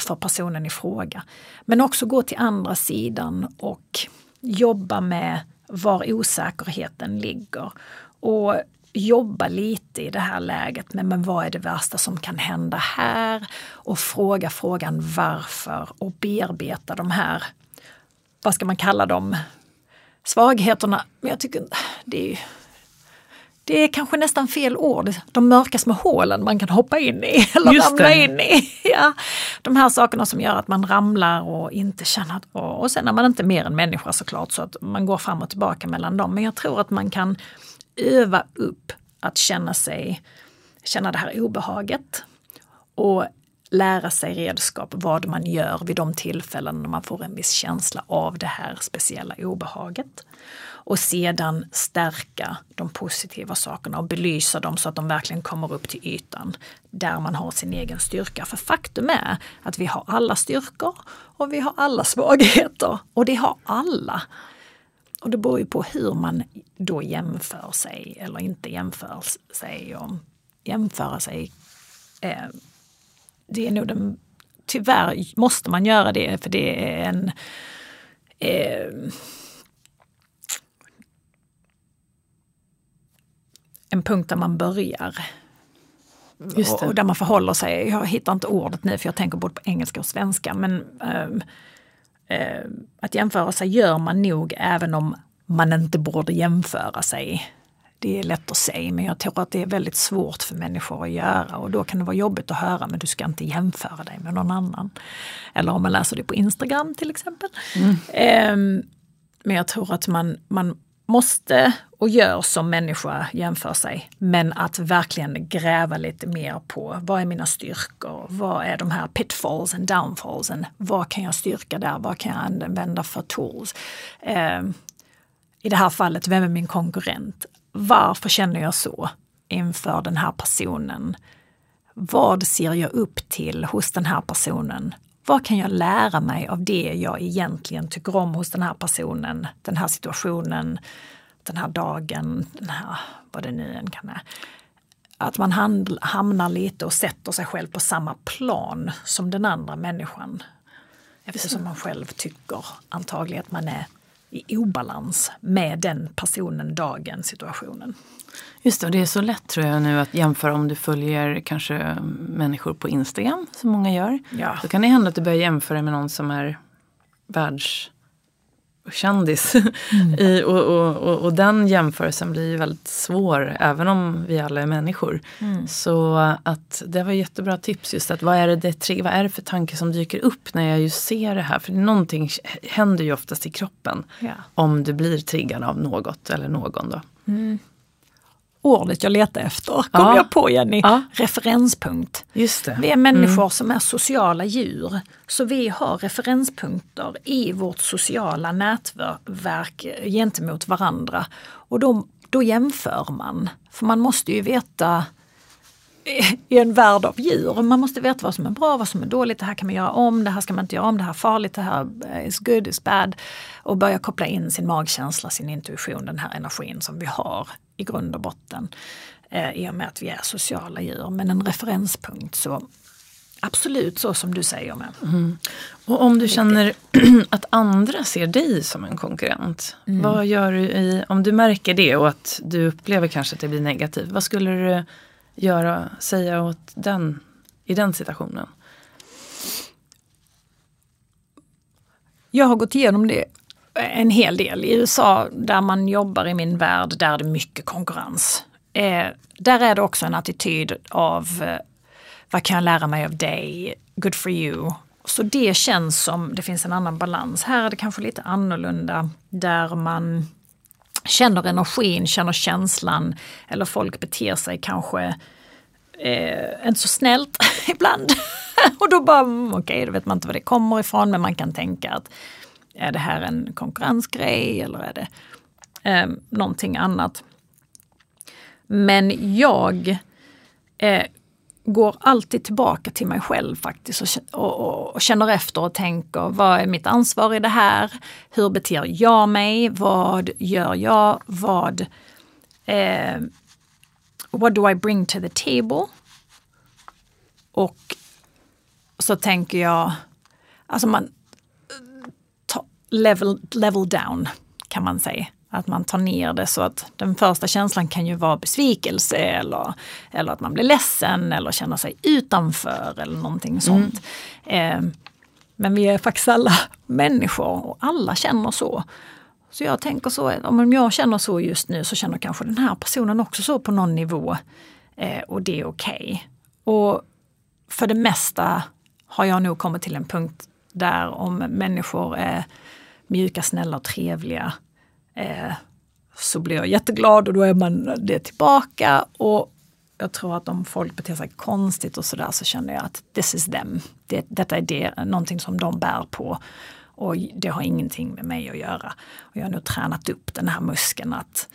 för personen i fråga. Men också gå till andra sidan och jobba med var osäkerheten ligger. Och jobba lite i det här läget med men vad är det värsta som kan hända här? Och fråga frågan varför och bearbeta de här vad ska man kalla dem, svagheterna. Men jag tycker det är, det är kanske nästan fel ord, de mörka små hålen man kan hoppa in i eller Just ramla det. in i. Ja, de här sakerna som gör att man ramlar och inte känner att, och sen är man inte mer än människa såklart så att man går fram och tillbaka mellan dem. Men jag tror att man kan öva upp att känna sig, känna det här obehaget och lära sig redskap vad man gör vid de tillfällen när man får en viss känsla av det här speciella obehaget. Och sedan stärka de positiva sakerna och belysa dem så att de verkligen kommer upp till ytan där man har sin egen styrka. För faktum är att vi har alla styrkor och vi har alla svagheter och det har alla. Och det beror ju på hur man då jämför sig eller inte jämför sig. Och jämföra sig eh, det är nog den, tyvärr måste man göra det för det är en eh, en punkt där man börjar. Och, där man förhåller sig, jag hittar inte ordet nu för jag tänker både på engelska och svenska, men eh, eh, att jämföra sig gör man nog även om man inte borde jämföra sig det är lätt att säga men jag tror att det är väldigt svårt för människor att göra och då kan det vara jobbigt att höra men du ska inte jämföra dig med någon annan. Eller om man läser det på Instagram till exempel. Mm. Um, men jag tror att man, man måste och gör som människa jämför sig. Men att verkligen gräva lite mer på vad är mina styrkor? Vad är de här pitfalls and downfalls? Vad kan jag styrka där? Vad kan jag använda för tools? Ehm, I det här fallet, vem är min konkurrent? varför känner jag så inför den här personen? Vad ser jag upp till hos den här personen? Vad kan jag lära mig av det jag egentligen tycker om hos den här personen, den här situationen, den här dagen, den här, vad det nu än kan vara. Att man hamnar lite och sätter sig själv på samma plan som den andra människan. Eftersom man själv tycker antagligen att man är i obalans med den personen, dagen, situationen. Just det, och det är så lätt tror jag nu att jämföra om du följer kanske människor på Instagram, som många gör. Ja. Då kan det hända att du börjar jämföra med någon som är världs kändis. Mm. I, och, och, och, och, den jämförelsen blir väldigt svår även om vi alla är människor. Mm. Så att det var jättebra tips just att vad är, det, det, vad är det för tanke som dyker upp när jag just ser det här? För någonting händer ju oftast i kroppen ja. om du blir triggad av något eller någon. Då. Mm ordet jag letar efter, kom ja. jag på Jenny. Ja. Referenspunkt. Just det. Vi är människor mm. som är sociala djur. Så vi har referenspunkter i vårt sociala nätverk gentemot varandra. Och då, då jämför man. För man måste ju veta i en värld av djur. Man måste veta vad som är bra, vad som är dåligt, det här kan man göra om, det här ska man inte göra om, det här är farligt, det här is good, is bad. Och börja koppla in sin magkänsla, sin intuition, den här energin som vi har i grund och botten. Eh, I och med att vi är sociala djur. Men en referenspunkt så absolut så som du säger med. Mm. Och om du känner att andra ser dig som en konkurrent. Mm. Vad gör du i, om du märker det och att du upplever kanske att det blir negativt. Vad skulle du göra, säga åt den i den situationen? Jag har gått igenom det en hel del. I USA där man jobbar i min värld, där är det mycket konkurrens. Eh, där är det också en attityd av eh, vad kan jag lära mig av dig? Good for you. Så det känns som det finns en annan balans. Här är det kanske lite annorlunda där man känner energin, känner känslan eller folk beter sig kanske eh, inte så snällt ibland. och då bara, mm, okej, okay, då vet man inte var det kommer ifrån men man kan tänka att är det här en konkurrensgrej eller är det eh, någonting annat? Men jag eh, går alltid tillbaka till mig själv faktiskt och, och, och, känner efter och tänker vad är mitt ansvar i det här? Hur beter jag mig? Vad gör jag? Vad eh, What do I bring to the table? Och så tänker jag, alltså man, eh, level, level down kan man säga. Att man tar ner det så att den första känslan kan ju vara besvikelse eller, eller att man blir ledsen eller känner sig utanför eller någonting sånt. Mm. Eh, men vi är faktiskt alla människor och alla känner så. Så jag tänker så, om jag känner så just nu så känner kanske den här personen också så på någon nivå. Eh, och det är okej. Okay. Och för det mesta har jag nog kommit till en punkt där om människor är mjuka, snälla och trevliga eh, så blir jag jätteglad och då är man det tillbaka. Och jag tror att om folk beter sig konstigt och sådär så känner jag att this is them. Det, detta är det, någonting som de bär på. Och det har ingenting med mig att göra. Och jag har nog tränat upp den här muskeln att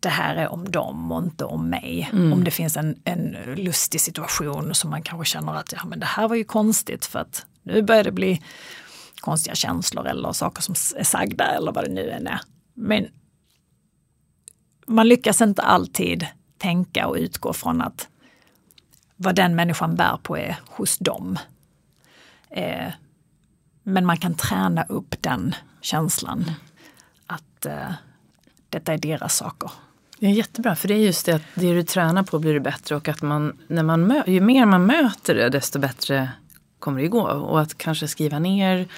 det här är om dem och inte om mig. Mm. Om det finns en, en lustig situation som man kanske känner att ja, men det här var ju konstigt för att nu börjar det bli konstiga känslor eller saker som är sagda eller vad det nu än är. Men man lyckas inte alltid tänka och utgå från att vad den människan bär på är hos dem. Eh, men man kan träna upp den känslan att eh, detta är deras saker. Det är jättebra, för det är just det att det du tränar på blir det bättre och att man, när man ju mer man möter det desto bättre kommer det gå. Och att kanske skriva ner,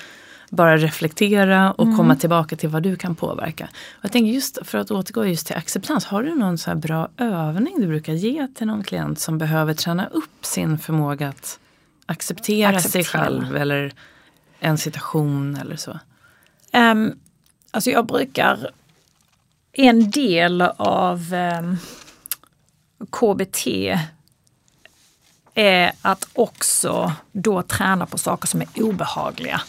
bara reflektera och mm. komma tillbaka till vad du kan påverka. Och jag tänker just för att återgå just till acceptans, har du någon så bra övning du brukar ge till någon klient som behöver träna upp sin förmåga att acceptera, acceptera. sig själv eller en situation eller så? Um, alltså jag brukar, en del av um, KBT är att också då träna på saker som är obehagliga.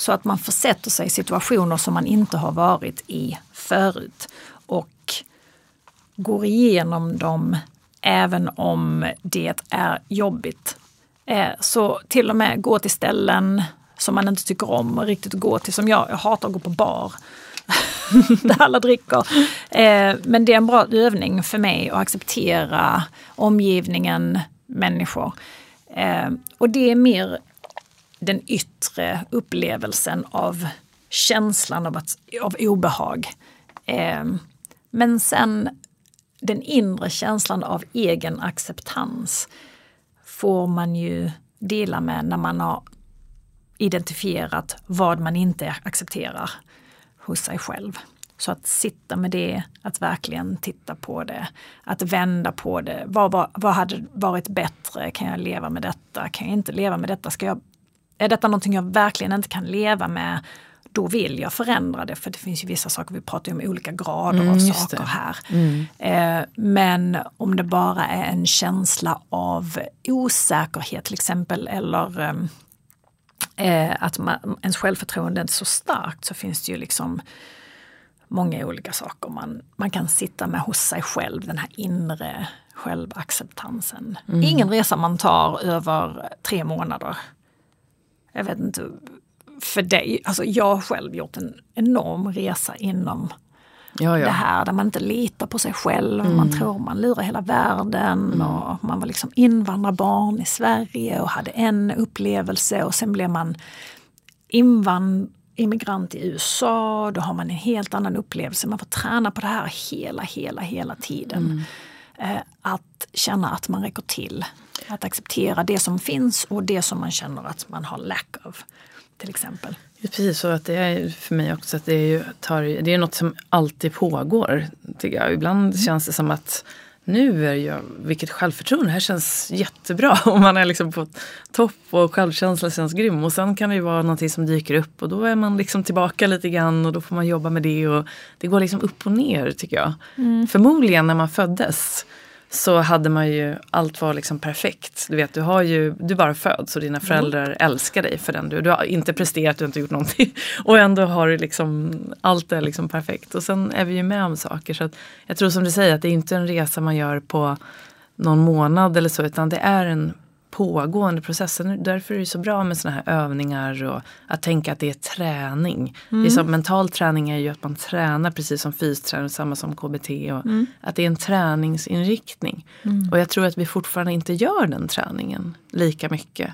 Så att man försätter sig i situationer som man inte har varit i förut. Och går igenom dem även om det är jobbigt. Eh, så till och med gå till ställen som man inte tycker om och riktigt gå till, som jag, jag hatar att gå på bar. där alla dricker. Eh, men det är en bra övning för mig att acceptera omgivningen, människor. Eh, och det är mer den yttre upplevelsen av känslan av, att, av obehag. Eh, men sen den inre känslan av egen acceptans får man ju dela med när man har identifierat vad man inte accepterar hos sig själv. Så att sitta med det, att verkligen titta på det, att vända på det. Vad, vad, vad hade varit bättre? Kan jag leva med detta? Kan jag inte leva med detta? Ska jag, är detta någonting jag verkligen inte kan leva med? Då vill jag förändra det för det finns ju vissa saker, vi pratar om olika grader mm, av saker det. här. Mm. Eh, men om det bara är en känsla av osäkerhet till exempel eller eh, eh, att man, ens självförtroende är så starkt så finns det ju liksom många olika saker man, man kan sitta med hos sig själv, den här inre självacceptansen. Mm. Ingen resa man tar över tre månader. Jag vet inte, för dig, alltså jag har själv gjort en enorm resa inom ja, ja. det här där man inte litar på sig själv. Mm. Man tror man lurar hela världen mm. och man var liksom invandrarbarn i Sverige och hade en upplevelse och sen blev man invand immigrant i USA, då har man en helt annan upplevelse. Man får träna på det här hela, hela, hela tiden. Mm. Eh, att känna att man räcker till. Att acceptera det som finns och det som man känner att man har lack av. Till exempel. Precis, så att det är för mig också att det är, ju, tar, det är något som alltid pågår. Tycker jag. Ibland mm. känns det som att nu är jag, vilket självförtroende, det här känns jättebra. Och man är liksom på topp och självkänslan känns grym. Och sen kan det ju vara någonting som dyker upp och då är man liksom tillbaka lite grann och då får man jobba med det. Och det går liksom upp och ner tycker jag. Mm. Förmodligen när man föddes så hade man ju, allt var liksom perfekt. Du vet, du har ju, du bara föds och dina föräldrar mm. älskar dig för den du Du har inte presterat, du har inte gjort någonting. Och ändå har du liksom, allt är liksom perfekt. Och sen är vi ju med om saker. Så att jag tror som du säger att det är inte en resa man gör på någon månad eller så utan det är en pågående processen. Därför är det så bra med såna här övningar och att tänka att det är träning. Mm. Det är som, mental träning är ju att man tränar precis som fysträning, samma som KBT. Och mm. Att det är en träningsinriktning. Mm. Och jag tror att vi fortfarande inte gör den träningen lika mycket.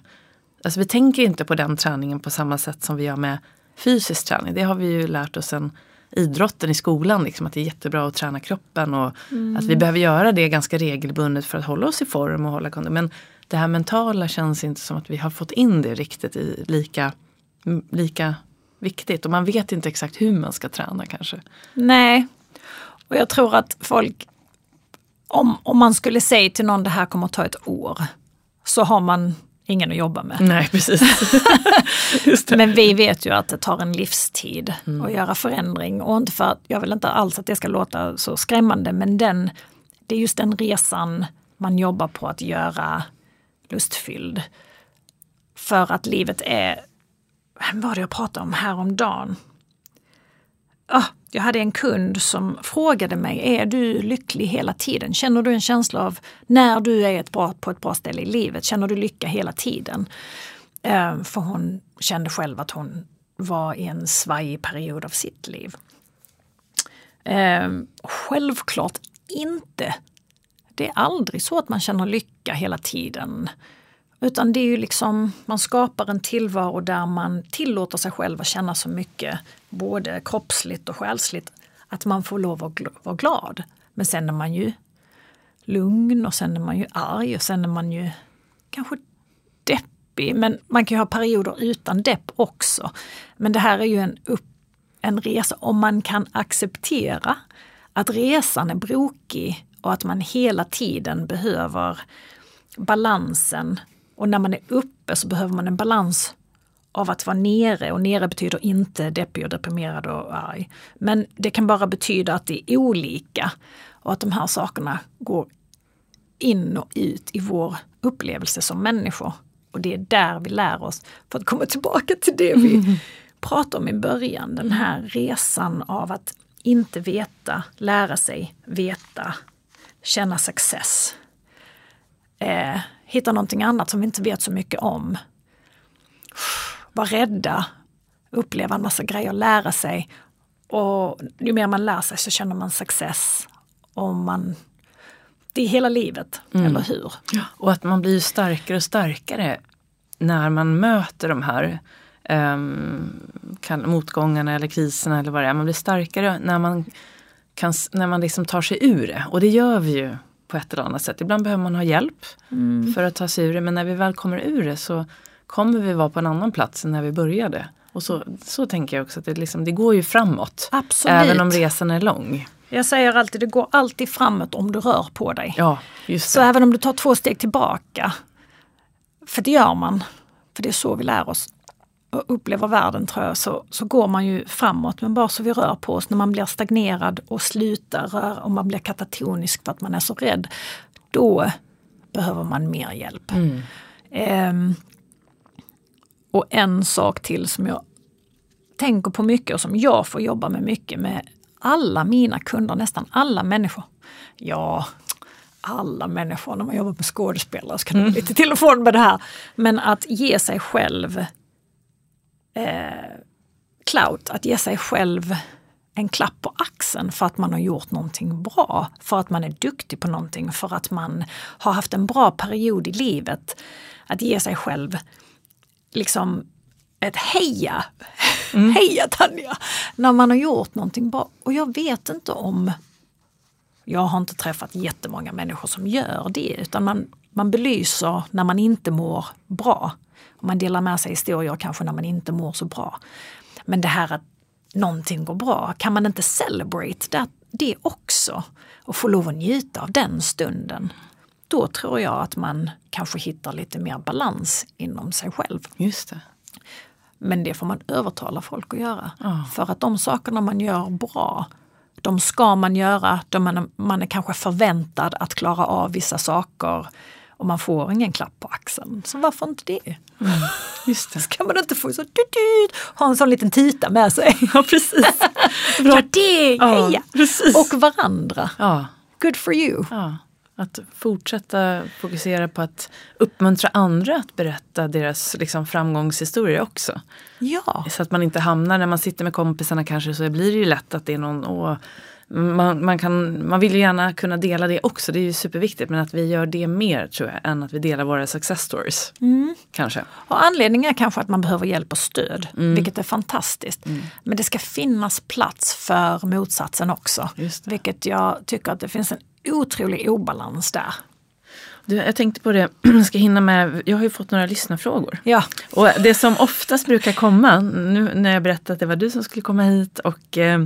Alltså vi tänker inte på den träningen på samma sätt som vi gör med fysisk träning. Det har vi ju lärt oss sen idrotten i skolan. Liksom, att det är jättebra att träna kroppen och mm. att vi behöver göra det ganska regelbundet för att hålla oss i form och hålla kondition. Men det här mentala känns inte som att vi har fått in det riktigt i lika, lika viktigt. Och man vet inte exakt hur man ska träna kanske. Nej, och jag tror att folk, om, om man skulle säga till någon det här kommer att ta ett år, så har man ingen att jobba med. Nej, precis. Men vi vet ju att det tar en livstid mm. att göra förändring. Och inte för att, jag vill inte alls att det ska låta så skrämmande, men den, det är just den resan man jobbar på att göra lustfylld. För att livet är, vem var det jag pratade om häromdagen? Oh, ah, jag hade en kund som frågade mig, är du lycklig hela tiden? Känner du en känsla av när du är ett bra, på ett bra ställe i livet? Känner du lycka hela tiden? Eh, för hon kände själv att hon var i en svajig period av sitt liv. Eh, självklart inte det är aldrig så att man känner lycka hela tiden. Utan det är ju liksom, man skapar en tillvaro där man tillåter sig själv att känna så mycket, både kroppsligt och själsligt, att man får lov att vara glad. Men sen är man ju lugn och sen är man ju arg och sen är man ju kanske deppig. Men man kan ju ha perioder utan depp också. Men det här är ju en, upp, en resa, om man kan acceptera att resan är brokig och att man hela tiden behöver balansen. Och när man är uppe så behöver man en balans av att vara nere och nere betyder inte deppig och deprimerad och arg. Men det kan bara betyda att det är olika och att de här sakerna går in och ut i vår upplevelse som människor. Och det är där vi lär oss, för att komma tillbaka till det vi mm. pratade om i början, den här resan av att inte veta, lära sig veta känna success. Eh, hitta någonting annat som vi inte vet så mycket om. Vara rädda, uppleva en massa grejer, lära sig. Och ju mer man lär sig så känner man success. Och man, det är hela livet, mm. eller hur? Och att man blir starkare och starkare när man möter de här um, kan, motgångarna eller kriserna eller vad det är, man blir starkare när man, kan, när man liksom tar sig ur det. Och det gör vi ju på ett eller annat sätt. Ibland behöver man ha hjälp mm. för att ta sig ur det men när vi väl kommer ur det så kommer vi vara på en annan plats än när vi började. Och så, så tänker jag också att det, liksom, det går ju framåt. Absolut. Även om resan är lång. Jag säger alltid, det går alltid framåt om du rör på dig. Ja, just det. Så även om du tar två steg tillbaka, för det gör man, för det är så vi lär oss och upplever världen tror jag, så, så går man ju framåt. Men bara så vi rör på oss, när man blir stagnerad och slutar röra och man blir katatonisk för att man är så rädd, då behöver man mer hjälp. Mm. Um, och en sak till som jag tänker på mycket och som jag får jobba med mycket med alla mina kunder, nästan alla människor. Ja, alla människor när man jobbar med skådespelare ska mm. lite till och från med det här. Men att ge sig själv eh, clout, att ge sig själv en klapp på axeln för att man har gjort någonting bra, för att man är duktig på någonting, för att man har haft en bra period i livet. Att ge sig själv liksom ett heja, mm. heja Tanja, när man har gjort någonting bra. Och jag vet inte om, jag har inte träffat jättemånga människor som gör det, utan man, man belyser när man inte mår bra. Man delar med sig historier kanske när man inte mår så bra. Men det här att någonting går bra, kan man inte celebrate det, det också? Och få lov att njuta av den stunden då tror jag att man kanske hittar lite mer balans inom sig själv. Just det. Men det får man övertala folk att göra. Oh. För att de sakerna man gör bra, de ska man göra. De man, man är kanske förväntad att klara av vissa saker och man får ingen klapp på axeln. Så varför inte det? Mm, just det. Ska man inte få så, du, du, ha en sån liten tita med sig? Ja precis. Gör det, heja! Ja, och varandra. Ja. Good for you. Ja. Att fortsätta fokusera på att uppmuntra andra att berätta deras liksom, framgångshistorier också. Ja. Så att man inte hamnar, när man sitter med kompisarna kanske så blir det ju lätt att det är någon, åh, man, man, kan, man vill ju gärna kunna dela det också, det är ju superviktigt. Men att vi gör det mer tror jag än att vi delar våra success stories. Mm. Kanske. Och anledningen är kanske att man behöver hjälp och stöd, mm. vilket är fantastiskt. Mm. Men det ska finnas plats för motsatsen också. Vilket jag tycker att det finns en otrolig obalans där. Du, jag tänkte på det, jag ska hinna med, jag har ju fått några lyssnarfrågor. Ja. Och det som oftast brukar komma, nu när jag berättade att det var du som skulle komma hit och eh,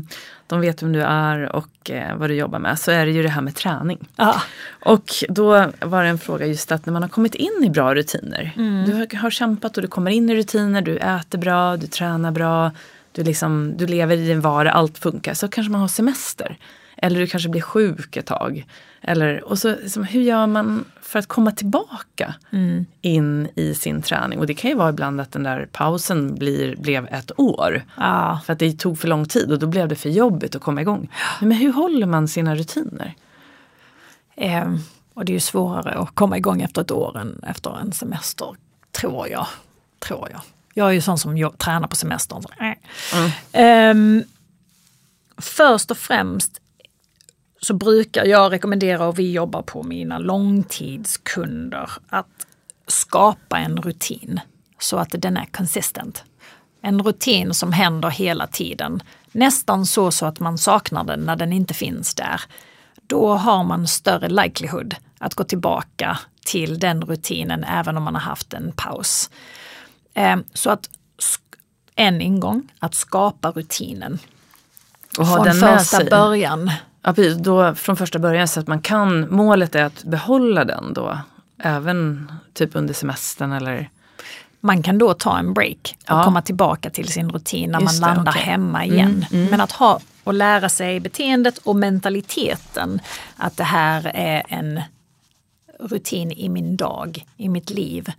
de vet vem du är och eh, vad du jobbar med, så är det ju det här med träning. Ja. Och då var det en fråga just att när man har kommit in i bra rutiner, mm. du har, har kämpat och du kommer in i rutiner, du äter bra, du tränar bra, du, liksom, du lever i din vardag, allt funkar, så kanske man har semester. Eller du kanske blir sjuk ett tag. Eller, och så, liksom, hur gör man för att komma tillbaka mm. in i sin träning? Och det kan ju vara ibland att den där pausen blir, blev ett år. Ah. För att det tog för lång tid och då blev det för jobbigt att komma igång. Men hur håller man sina rutiner? Eh, och det är ju svårare att komma igång efter ett år än efter en semester, tror jag. Tror jag. Jag är ju sån som jag, tränar på semestern. Så, äh. mm. eh, först och främst så brukar jag rekommendera, och vi jobbar på mina långtidskunder, att skapa en rutin så att den är consistent. En rutin som händer hela tiden. Nästan så, så att man saknar den när den inte finns där. Då har man större likelihood att gå tillbaka till den rutinen även om man har haft en paus. Eh, så att en ingång, att skapa rutinen. Och ha Från den första början. Ja, då från första början så att man kan, målet är att behålla den då. Även typ under semestern eller? Man kan då ta en break och ja. komma tillbaka till sin rutin när Just man landar okay. hemma igen. Mm, mm. Men att ha och lära sig beteendet och mentaliteten att det här är en rutin i min dag, i mitt liv.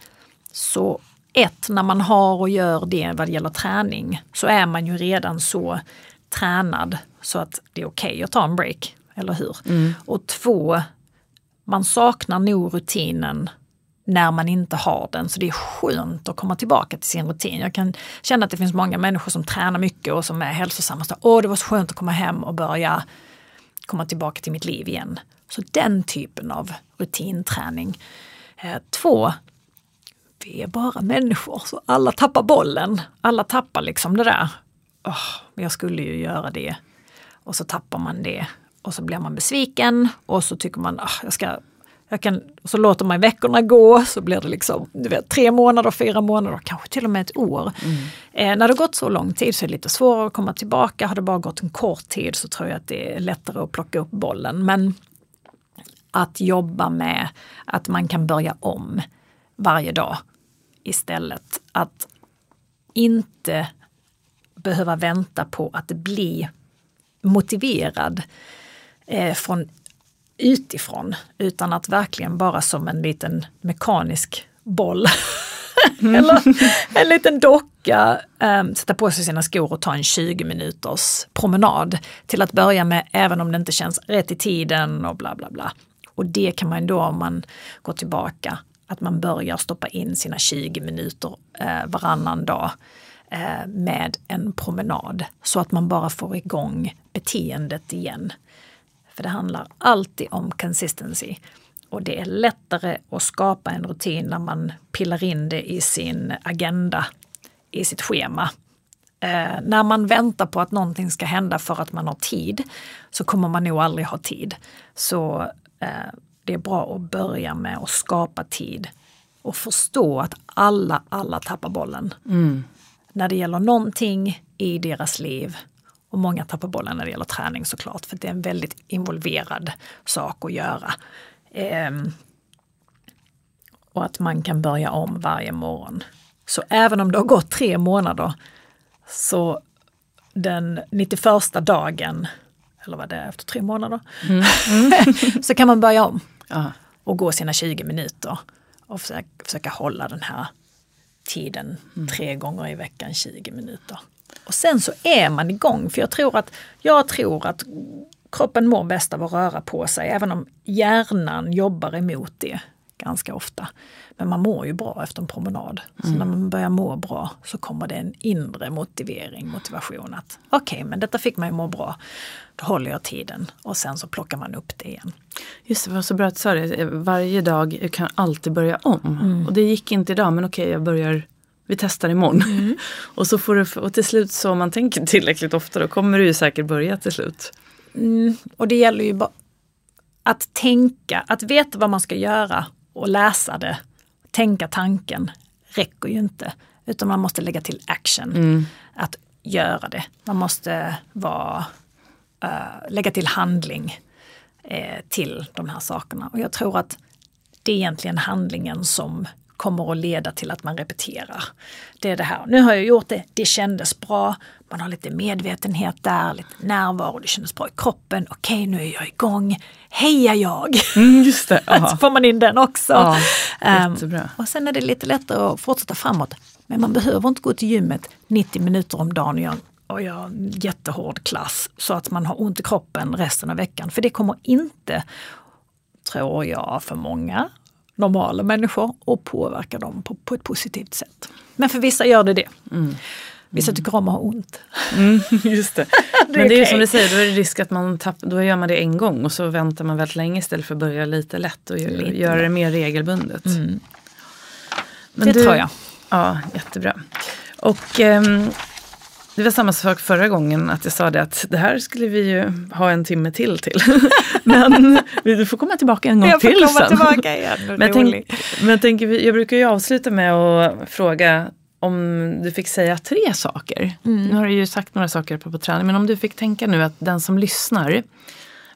Så ett, när man har och gör det vad det gäller träning så är man ju redan så tränad så att det är okej okay att ta en break, eller hur? Mm. Och två, man saknar nog rutinen när man inte har den. Så det är skönt att komma tillbaka till sin rutin. Jag kan känna att det finns många människor som tränar mycket och som är hälsosamma. Så, Åh, det var så skönt att komma hem och börja komma tillbaka till mitt liv igen. Så den typen av rutinträning. Eh, två, vi är bara människor, så alla tappar bollen. Alla tappar liksom det där. Oh, jag skulle ju göra det. Och så tappar man det. Och så blir man besviken och så tycker man, oh, jag ska jag kan, så låter man veckorna gå, så blir det liksom du vet, tre månader, fyra månader, kanske till och med ett år. Mm. Eh, när det gått så lång tid så är det lite svårare att komma tillbaka. Har det bara gått en kort tid så tror jag att det är lättare att plocka upp bollen. Men att jobba med att man kan börja om varje dag istället. Att inte behöva vänta på att bli motiverad eh, från utifrån utan att verkligen bara som en liten mekanisk boll mm. eller en liten docka um, sätta på sig sina skor och ta en 20 minuters promenad till att börja med även om det inte känns rätt i tiden och bla bla bla. Och det kan man då om man går tillbaka att man börjar stoppa in sina 20 minuter eh, varannan dag eh, med en promenad så att man bara får igång beteendet igen. För det handlar alltid om consistency. Och det är lättare att skapa en rutin när man pillar in det i sin agenda, i sitt schema. Eh, när man väntar på att någonting ska hända för att man har tid så kommer man nog aldrig ha tid. Så eh, det är bra att börja med att skapa tid och förstå att alla, alla tappar bollen. Mm. När det gäller någonting i deras liv och många tappar bollen när det gäller träning såklart, för det är en väldigt involverad sak att göra. Ehm, och att man kan börja om varje morgon. Så även om det har gått tre månader så den 91 dagen, eller vad det är efter tre månader, mm. Mm. så kan man börja om och gå sina 20 minuter och försöka, försöka hålla den här tiden mm. tre gånger i veckan, 20 minuter. Och sen så är man igång, för jag tror att, jag tror att kroppen mår bäst av att röra på sig, även om hjärnan jobbar emot det ganska ofta. Men man mår ju bra efter en promenad. Så mm. när man börjar må bra så kommer det en inre motivering, motivation att okej, okay, men detta fick mig må bra. Då håller jag tiden och sen så plockar man upp det igen. Just det, var så bra att du sa det. Varje dag jag kan alltid börja om. Mm. Och det gick inte idag, men okej, okay, jag börjar vi testar imorgon. Mm. och, så får du, och till slut så om man tänker tillräckligt ofta då kommer du ju säkert börja till slut. Mm, och det gäller ju bara att tänka, att veta vad man ska göra och läsa det, tänka tanken räcker ju inte. Utan man måste lägga till action. Mm. Att göra det. Man måste vara, uh, lägga till handling uh, till de här sakerna. Och jag tror att det är egentligen handlingen som kommer att leda till att man repeterar. Det är det här, nu har jag gjort det, det kändes bra, man har lite medvetenhet där, lite närvaro, det kändes bra i kroppen, okej nu är jag igång, heja jag! Mm, just det, så får man in den också. Ja, um, och sen är det lite lättare att fortsätta framåt. Men man behöver inte gå till gymmet 90 minuter om dagen och göra och göra en jättehård klass så att man har ont i kroppen resten av veckan. För det kommer inte, tror jag, för många normala människor och påverka dem på, på ett positivt sätt. Men för vissa gör det det. Mm. Vissa tycker om att ha ont. Mm, just det. det Men det är ju som du säger, då är det risk att man tappar, då gör man det en gång och så väntar man väldigt länge istället för att börja lite lätt och lite göra det mer regelbundet. Mm. det du, tror jag. Ja, jättebra. Och um, det var samma sak förra gången att jag sa det att det här skulle vi ju ha en timme till till. men du får komma tillbaka en gång jag till sen. Komma tillbaka igen, men, jag tänk, men jag, tänker, jag brukar ju avsluta med att fråga om du fick säga tre saker. Mm. Nu har du ju sagt några saker på, på träning men om du fick tänka nu att den som lyssnar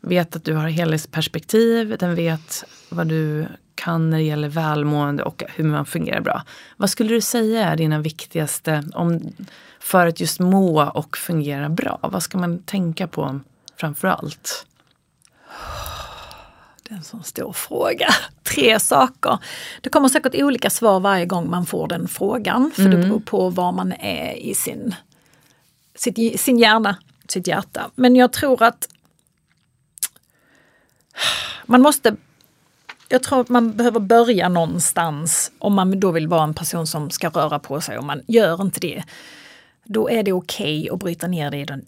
vet att du har helhetsperspektiv, den vet vad du kan när det gäller välmående och hur man fungerar bra. Vad skulle du säga är dina viktigaste om, för att just må och fungera bra? Vad ska man tänka på framför allt? Det är en sån stor fråga. Tre saker. Det kommer säkert olika svar varje gång man får den frågan. För mm. det beror på var man är i sin, sitt, sin hjärna, sitt hjärta. Men jag tror att man måste jag tror att man behöver börja någonstans om man då vill vara en person som ska röra på sig och man gör inte det. Då är det okej okay att bryta ner det i den,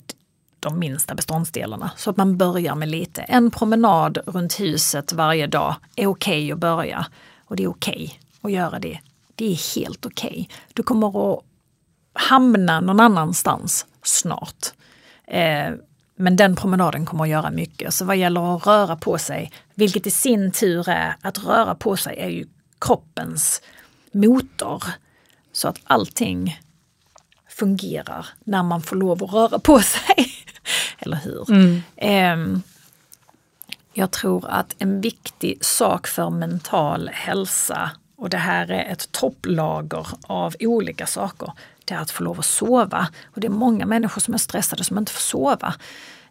de minsta beståndsdelarna. Så att man börjar med lite. En promenad runt huset varje dag är okej okay att börja. Och det är okej okay att göra det det är helt okej. Okay. Du kommer att hamna någon annanstans snart. Eh, men den promenaden kommer att göra mycket. Så vad gäller att röra på sig, vilket i sin tur är att röra på sig är ju kroppens motor. Så att allting fungerar när man får lov att röra på sig. Eller hur? Mm. Eh, jag tror att en viktig sak för mental hälsa, och det här är ett topplager av olika saker, det är att få lov att sova. Och det är många människor som är stressade som inte får sova.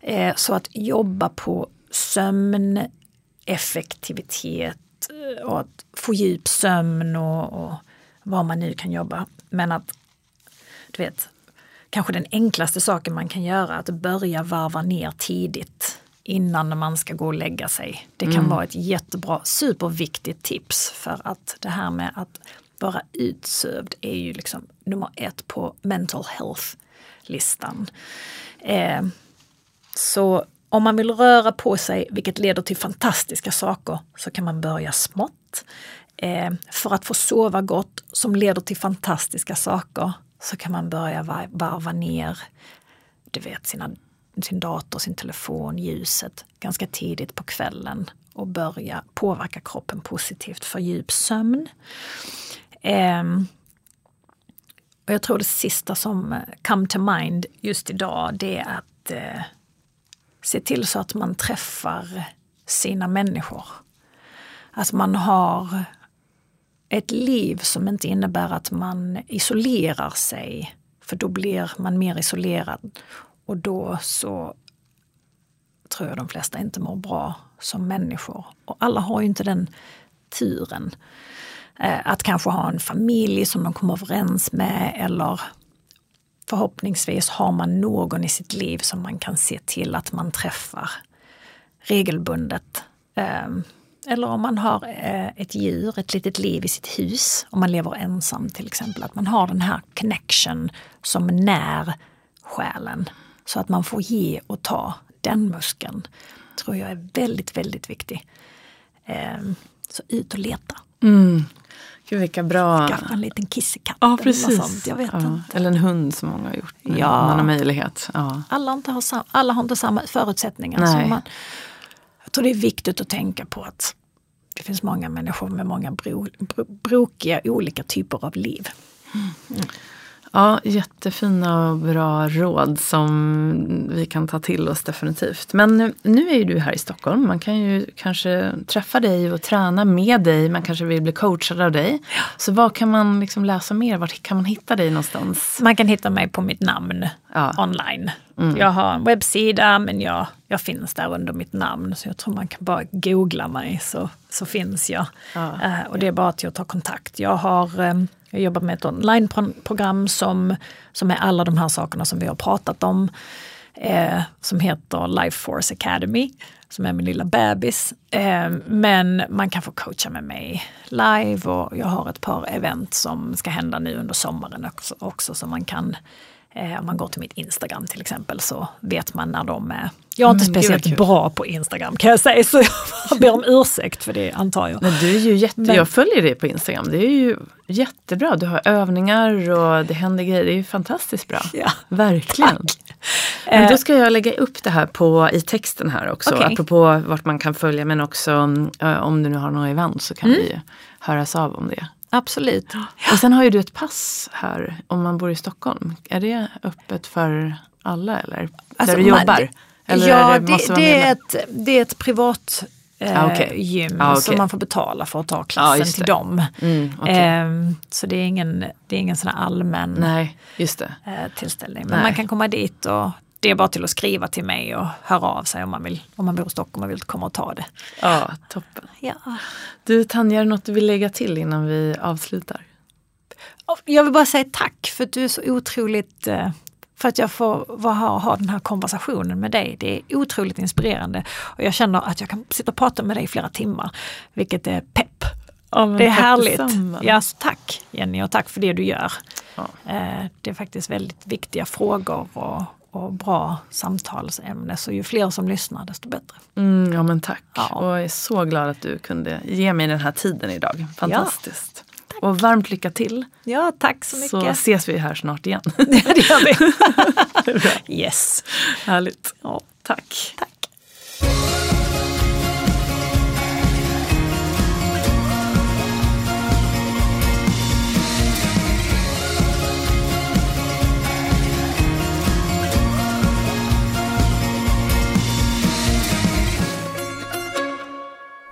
Eh, så att jobba på sömn, effektivitet eh, och att få djup sömn och, och vad man nu kan jobba. Men att, du vet, kanske den enklaste saken man kan göra, att börja varva ner tidigt innan man ska gå och lägga sig. Det kan mm. vara ett jättebra, superviktigt tips för att det här med att vara utsövd är ju liksom nummer ett på mental health-listan. Eh, så om man vill röra på sig, vilket leder till fantastiska saker, så kan man börja smått. Eh, för att få sova gott, som leder till fantastiska saker, så kan man börja varva ner du vet, sina, sin dator, sin telefon, ljuset ganska tidigt på kvällen och börja påverka kroppen positivt för djup sömn. Eh, och jag tror det sista som eh, come to mind just idag det är att eh, se till så att man träffar sina människor. Att man har ett liv som inte innebär att man isolerar sig. För då blir man mer isolerad och då så tror jag de flesta inte mår bra som människor. Och alla har ju inte den turen. Eh, att kanske ha en familj som de kommer överens med eller förhoppningsvis har man någon i sitt liv som man kan se till att man träffar regelbundet. Ehm, eller om man har eh, ett djur, ett litet liv i sitt hus, om man lever ensam till exempel. Att man har den här connection som när själen. Så att man får ge och ta. Den muskeln tror jag är väldigt, väldigt viktig. Ehm, så ut och leta. Mm. Gud vilka bra... Skaffa en liten kissekatt ja, precis. eller sånt. Jag vet ja. inte. Eller en hund som många har gjort. Nu. Ja. Man har möjlighet. Ja. Alla, inte har sam, alla har inte samma förutsättningar. Nej. Man, jag tror det är viktigt att tänka på att det finns många människor med många bro, bro, brokiga olika typer av liv. Mm. Ja, jättefina och bra råd som vi kan ta till oss definitivt. Men nu är ju du här i Stockholm. Man kan ju kanske träffa dig och träna med dig. Man kanske vill bli coachad av dig. Så vad kan man liksom läsa mer? Var kan man hitta dig någonstans? Man kan hitta mig på mitt namn ja. online. Mm. Jag har en webbsida men jag, jag finns där under mitt namn. Så jag tror man kan bara googla mig så, så finns jag. Ja. Uh, och det är bara till att ta kontakt. Jag har um, jag jobbar med ett onlineprogram som, som är alla de här sakerna som vi har pratat om. Eh, som heter Life Force Academy, som är min lilla bebis. Eh, men man kan få coacha med mig live och jag har ett par event som ska hända nu under sommaren också, också som man kan Eh, om man går till mitt Instagram till exempel så vet man när de är... Jag är inte mm, speciellt bra på Instagram kan jag säga så jag ber om ursäkt för det antar jag. Men du är ju jätte, Men, jag följer dig på Instagram, det är ju jättebra. Du har övningar och det händer grejer, det är ju fantastiskt bra. Ja, Verkligen. Tack. Men då eh, ska jag lägga upp det här på, i texten här också, okay. apropå vart man kan följa men också om du nu har några event så kan mm. vi höras av om det. Absolut. Och sen har ju du ett pass här om man bor i Stockholm. Är det öppet för alla eller? Alltså, där du jobbar? Man, eller ja, det, det, det är ett, det är ett privat eh, ah, okay. gym ah, okay. som man får betala för att ta klassen ah, till dem. Mm, okay. eh, så det är ingen, det är ingen sån allmän Nej. Eh, tillställning. Men Nej. man kan komma dit och det är bara till att skriva till mig och höra av sig om man, vill, om man bor i Stockholm och vill komma och ta det. Ja, toppen. Ja. Du Tanja, är det något du vill lägga till innan vi avslutar? Jag vill bara säga tack för att du är så otroligt eh, för att jag får vara här och ha den här konversationen med dig. Det är otroligt inspirerande och jag känner att jag kan sitta och prata med dig i flera timmar, vilket är pepp. Ja, det är härligt. Ja, tack Jenny och tack för det du gör. Ja. Eh, det är faktiskt väldigt viktiga frågor och och bra samtalsämne. Så ju fler som lyssnar desto bättre. Mm, ja men tack. Ja. Och jag är så glad att du kunde ge mig den här tiden idag. Fantastiskt. Ja, Och varmt lycka till. Ja, tack så mycket. Så ses vi här snart igen. det gör vi. yes. Härligt. Ja. Tack. Tack.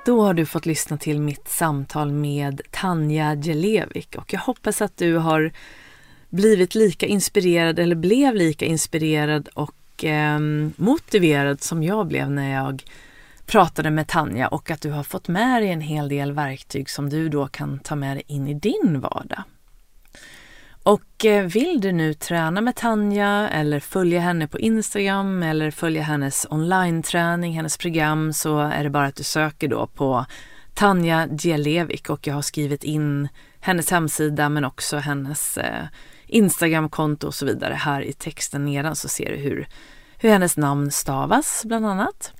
Då har du fått lyssna till mitt samtal med Tanja Jelevik och jag hoppas att du har blivit lika inspirerad eller blev lika inspirerad och eh, motiverad som jag blev när jag pratade med Tanja och att du har fått med dig en hel del verktyg som du då kan ta med dig in i din vardag. Och eh, vill du nu träna med Tanja eller följa henne på Instagram eller följa hennes online-träning, hennes program så är det bara att du söker då på Tanja Djelevik och jag har skrivit in hennes hemsida men också hennes eh, Instagramkonto och så vidare här i texten nedan så ser du hur, hur hennes namn stavas bland annat.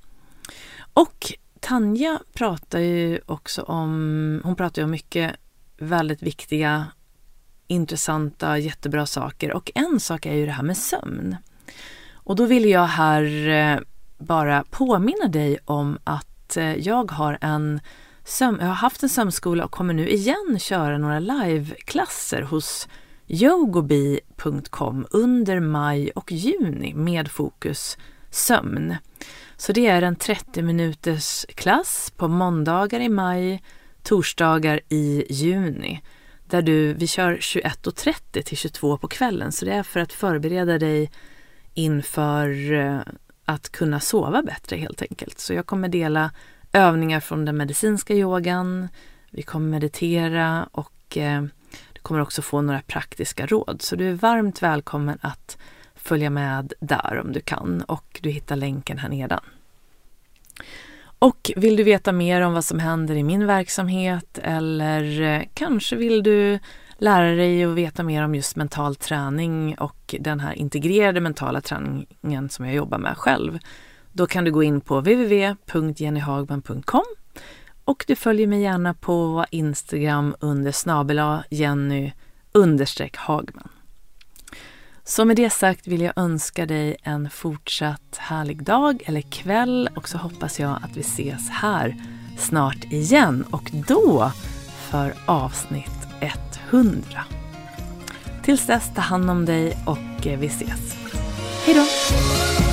Och Tanja pratar ju också om, hon pratar ju om mycket väldigt viktiga intressanta, jättebra saker och en sak är ju det här med sömn. Och då vill jag här eh, bara påminna dig om att eh, jag har en sömn, jag har haft en sömnskola och kommer nu igen köra några liveklasser hos yogobi.com under maj och juni med fokus sömn. Så det är en 30 minuters klass på måndagar i maj, torsdagar i juni där du, vi kör 21.30 till 22 på kvällen. Så det är för att förbereda dig inför eh, att kunna sova bättre helt enkelt. Så jag kommer dela övningar från den medicinska yogan. Vi kommer meditera och eh, du kommer också få några praktiska råd. Så du är varmt välkommen att följa med där om du kan och du hittar länken här nedan. Och vill du veta mer om vad som händer i min verksamhet eller eh, kanske vill du lära dig och veta mer om just mental träning och den här integrerade mentala träningen som jag jobbar med själv. Då kan du gå in på www.jennyhagman.com och du följer mig gärna på Instagram under snabela Jenny Hagman. Så med det sagt vill jag önska dig en fortsatt härlig dag eller kväll och så hoppas jag att vi ses här snart igen och då för avsnitt 100. Tills dess, ta hand om dig och eh, vi ses. Hej då!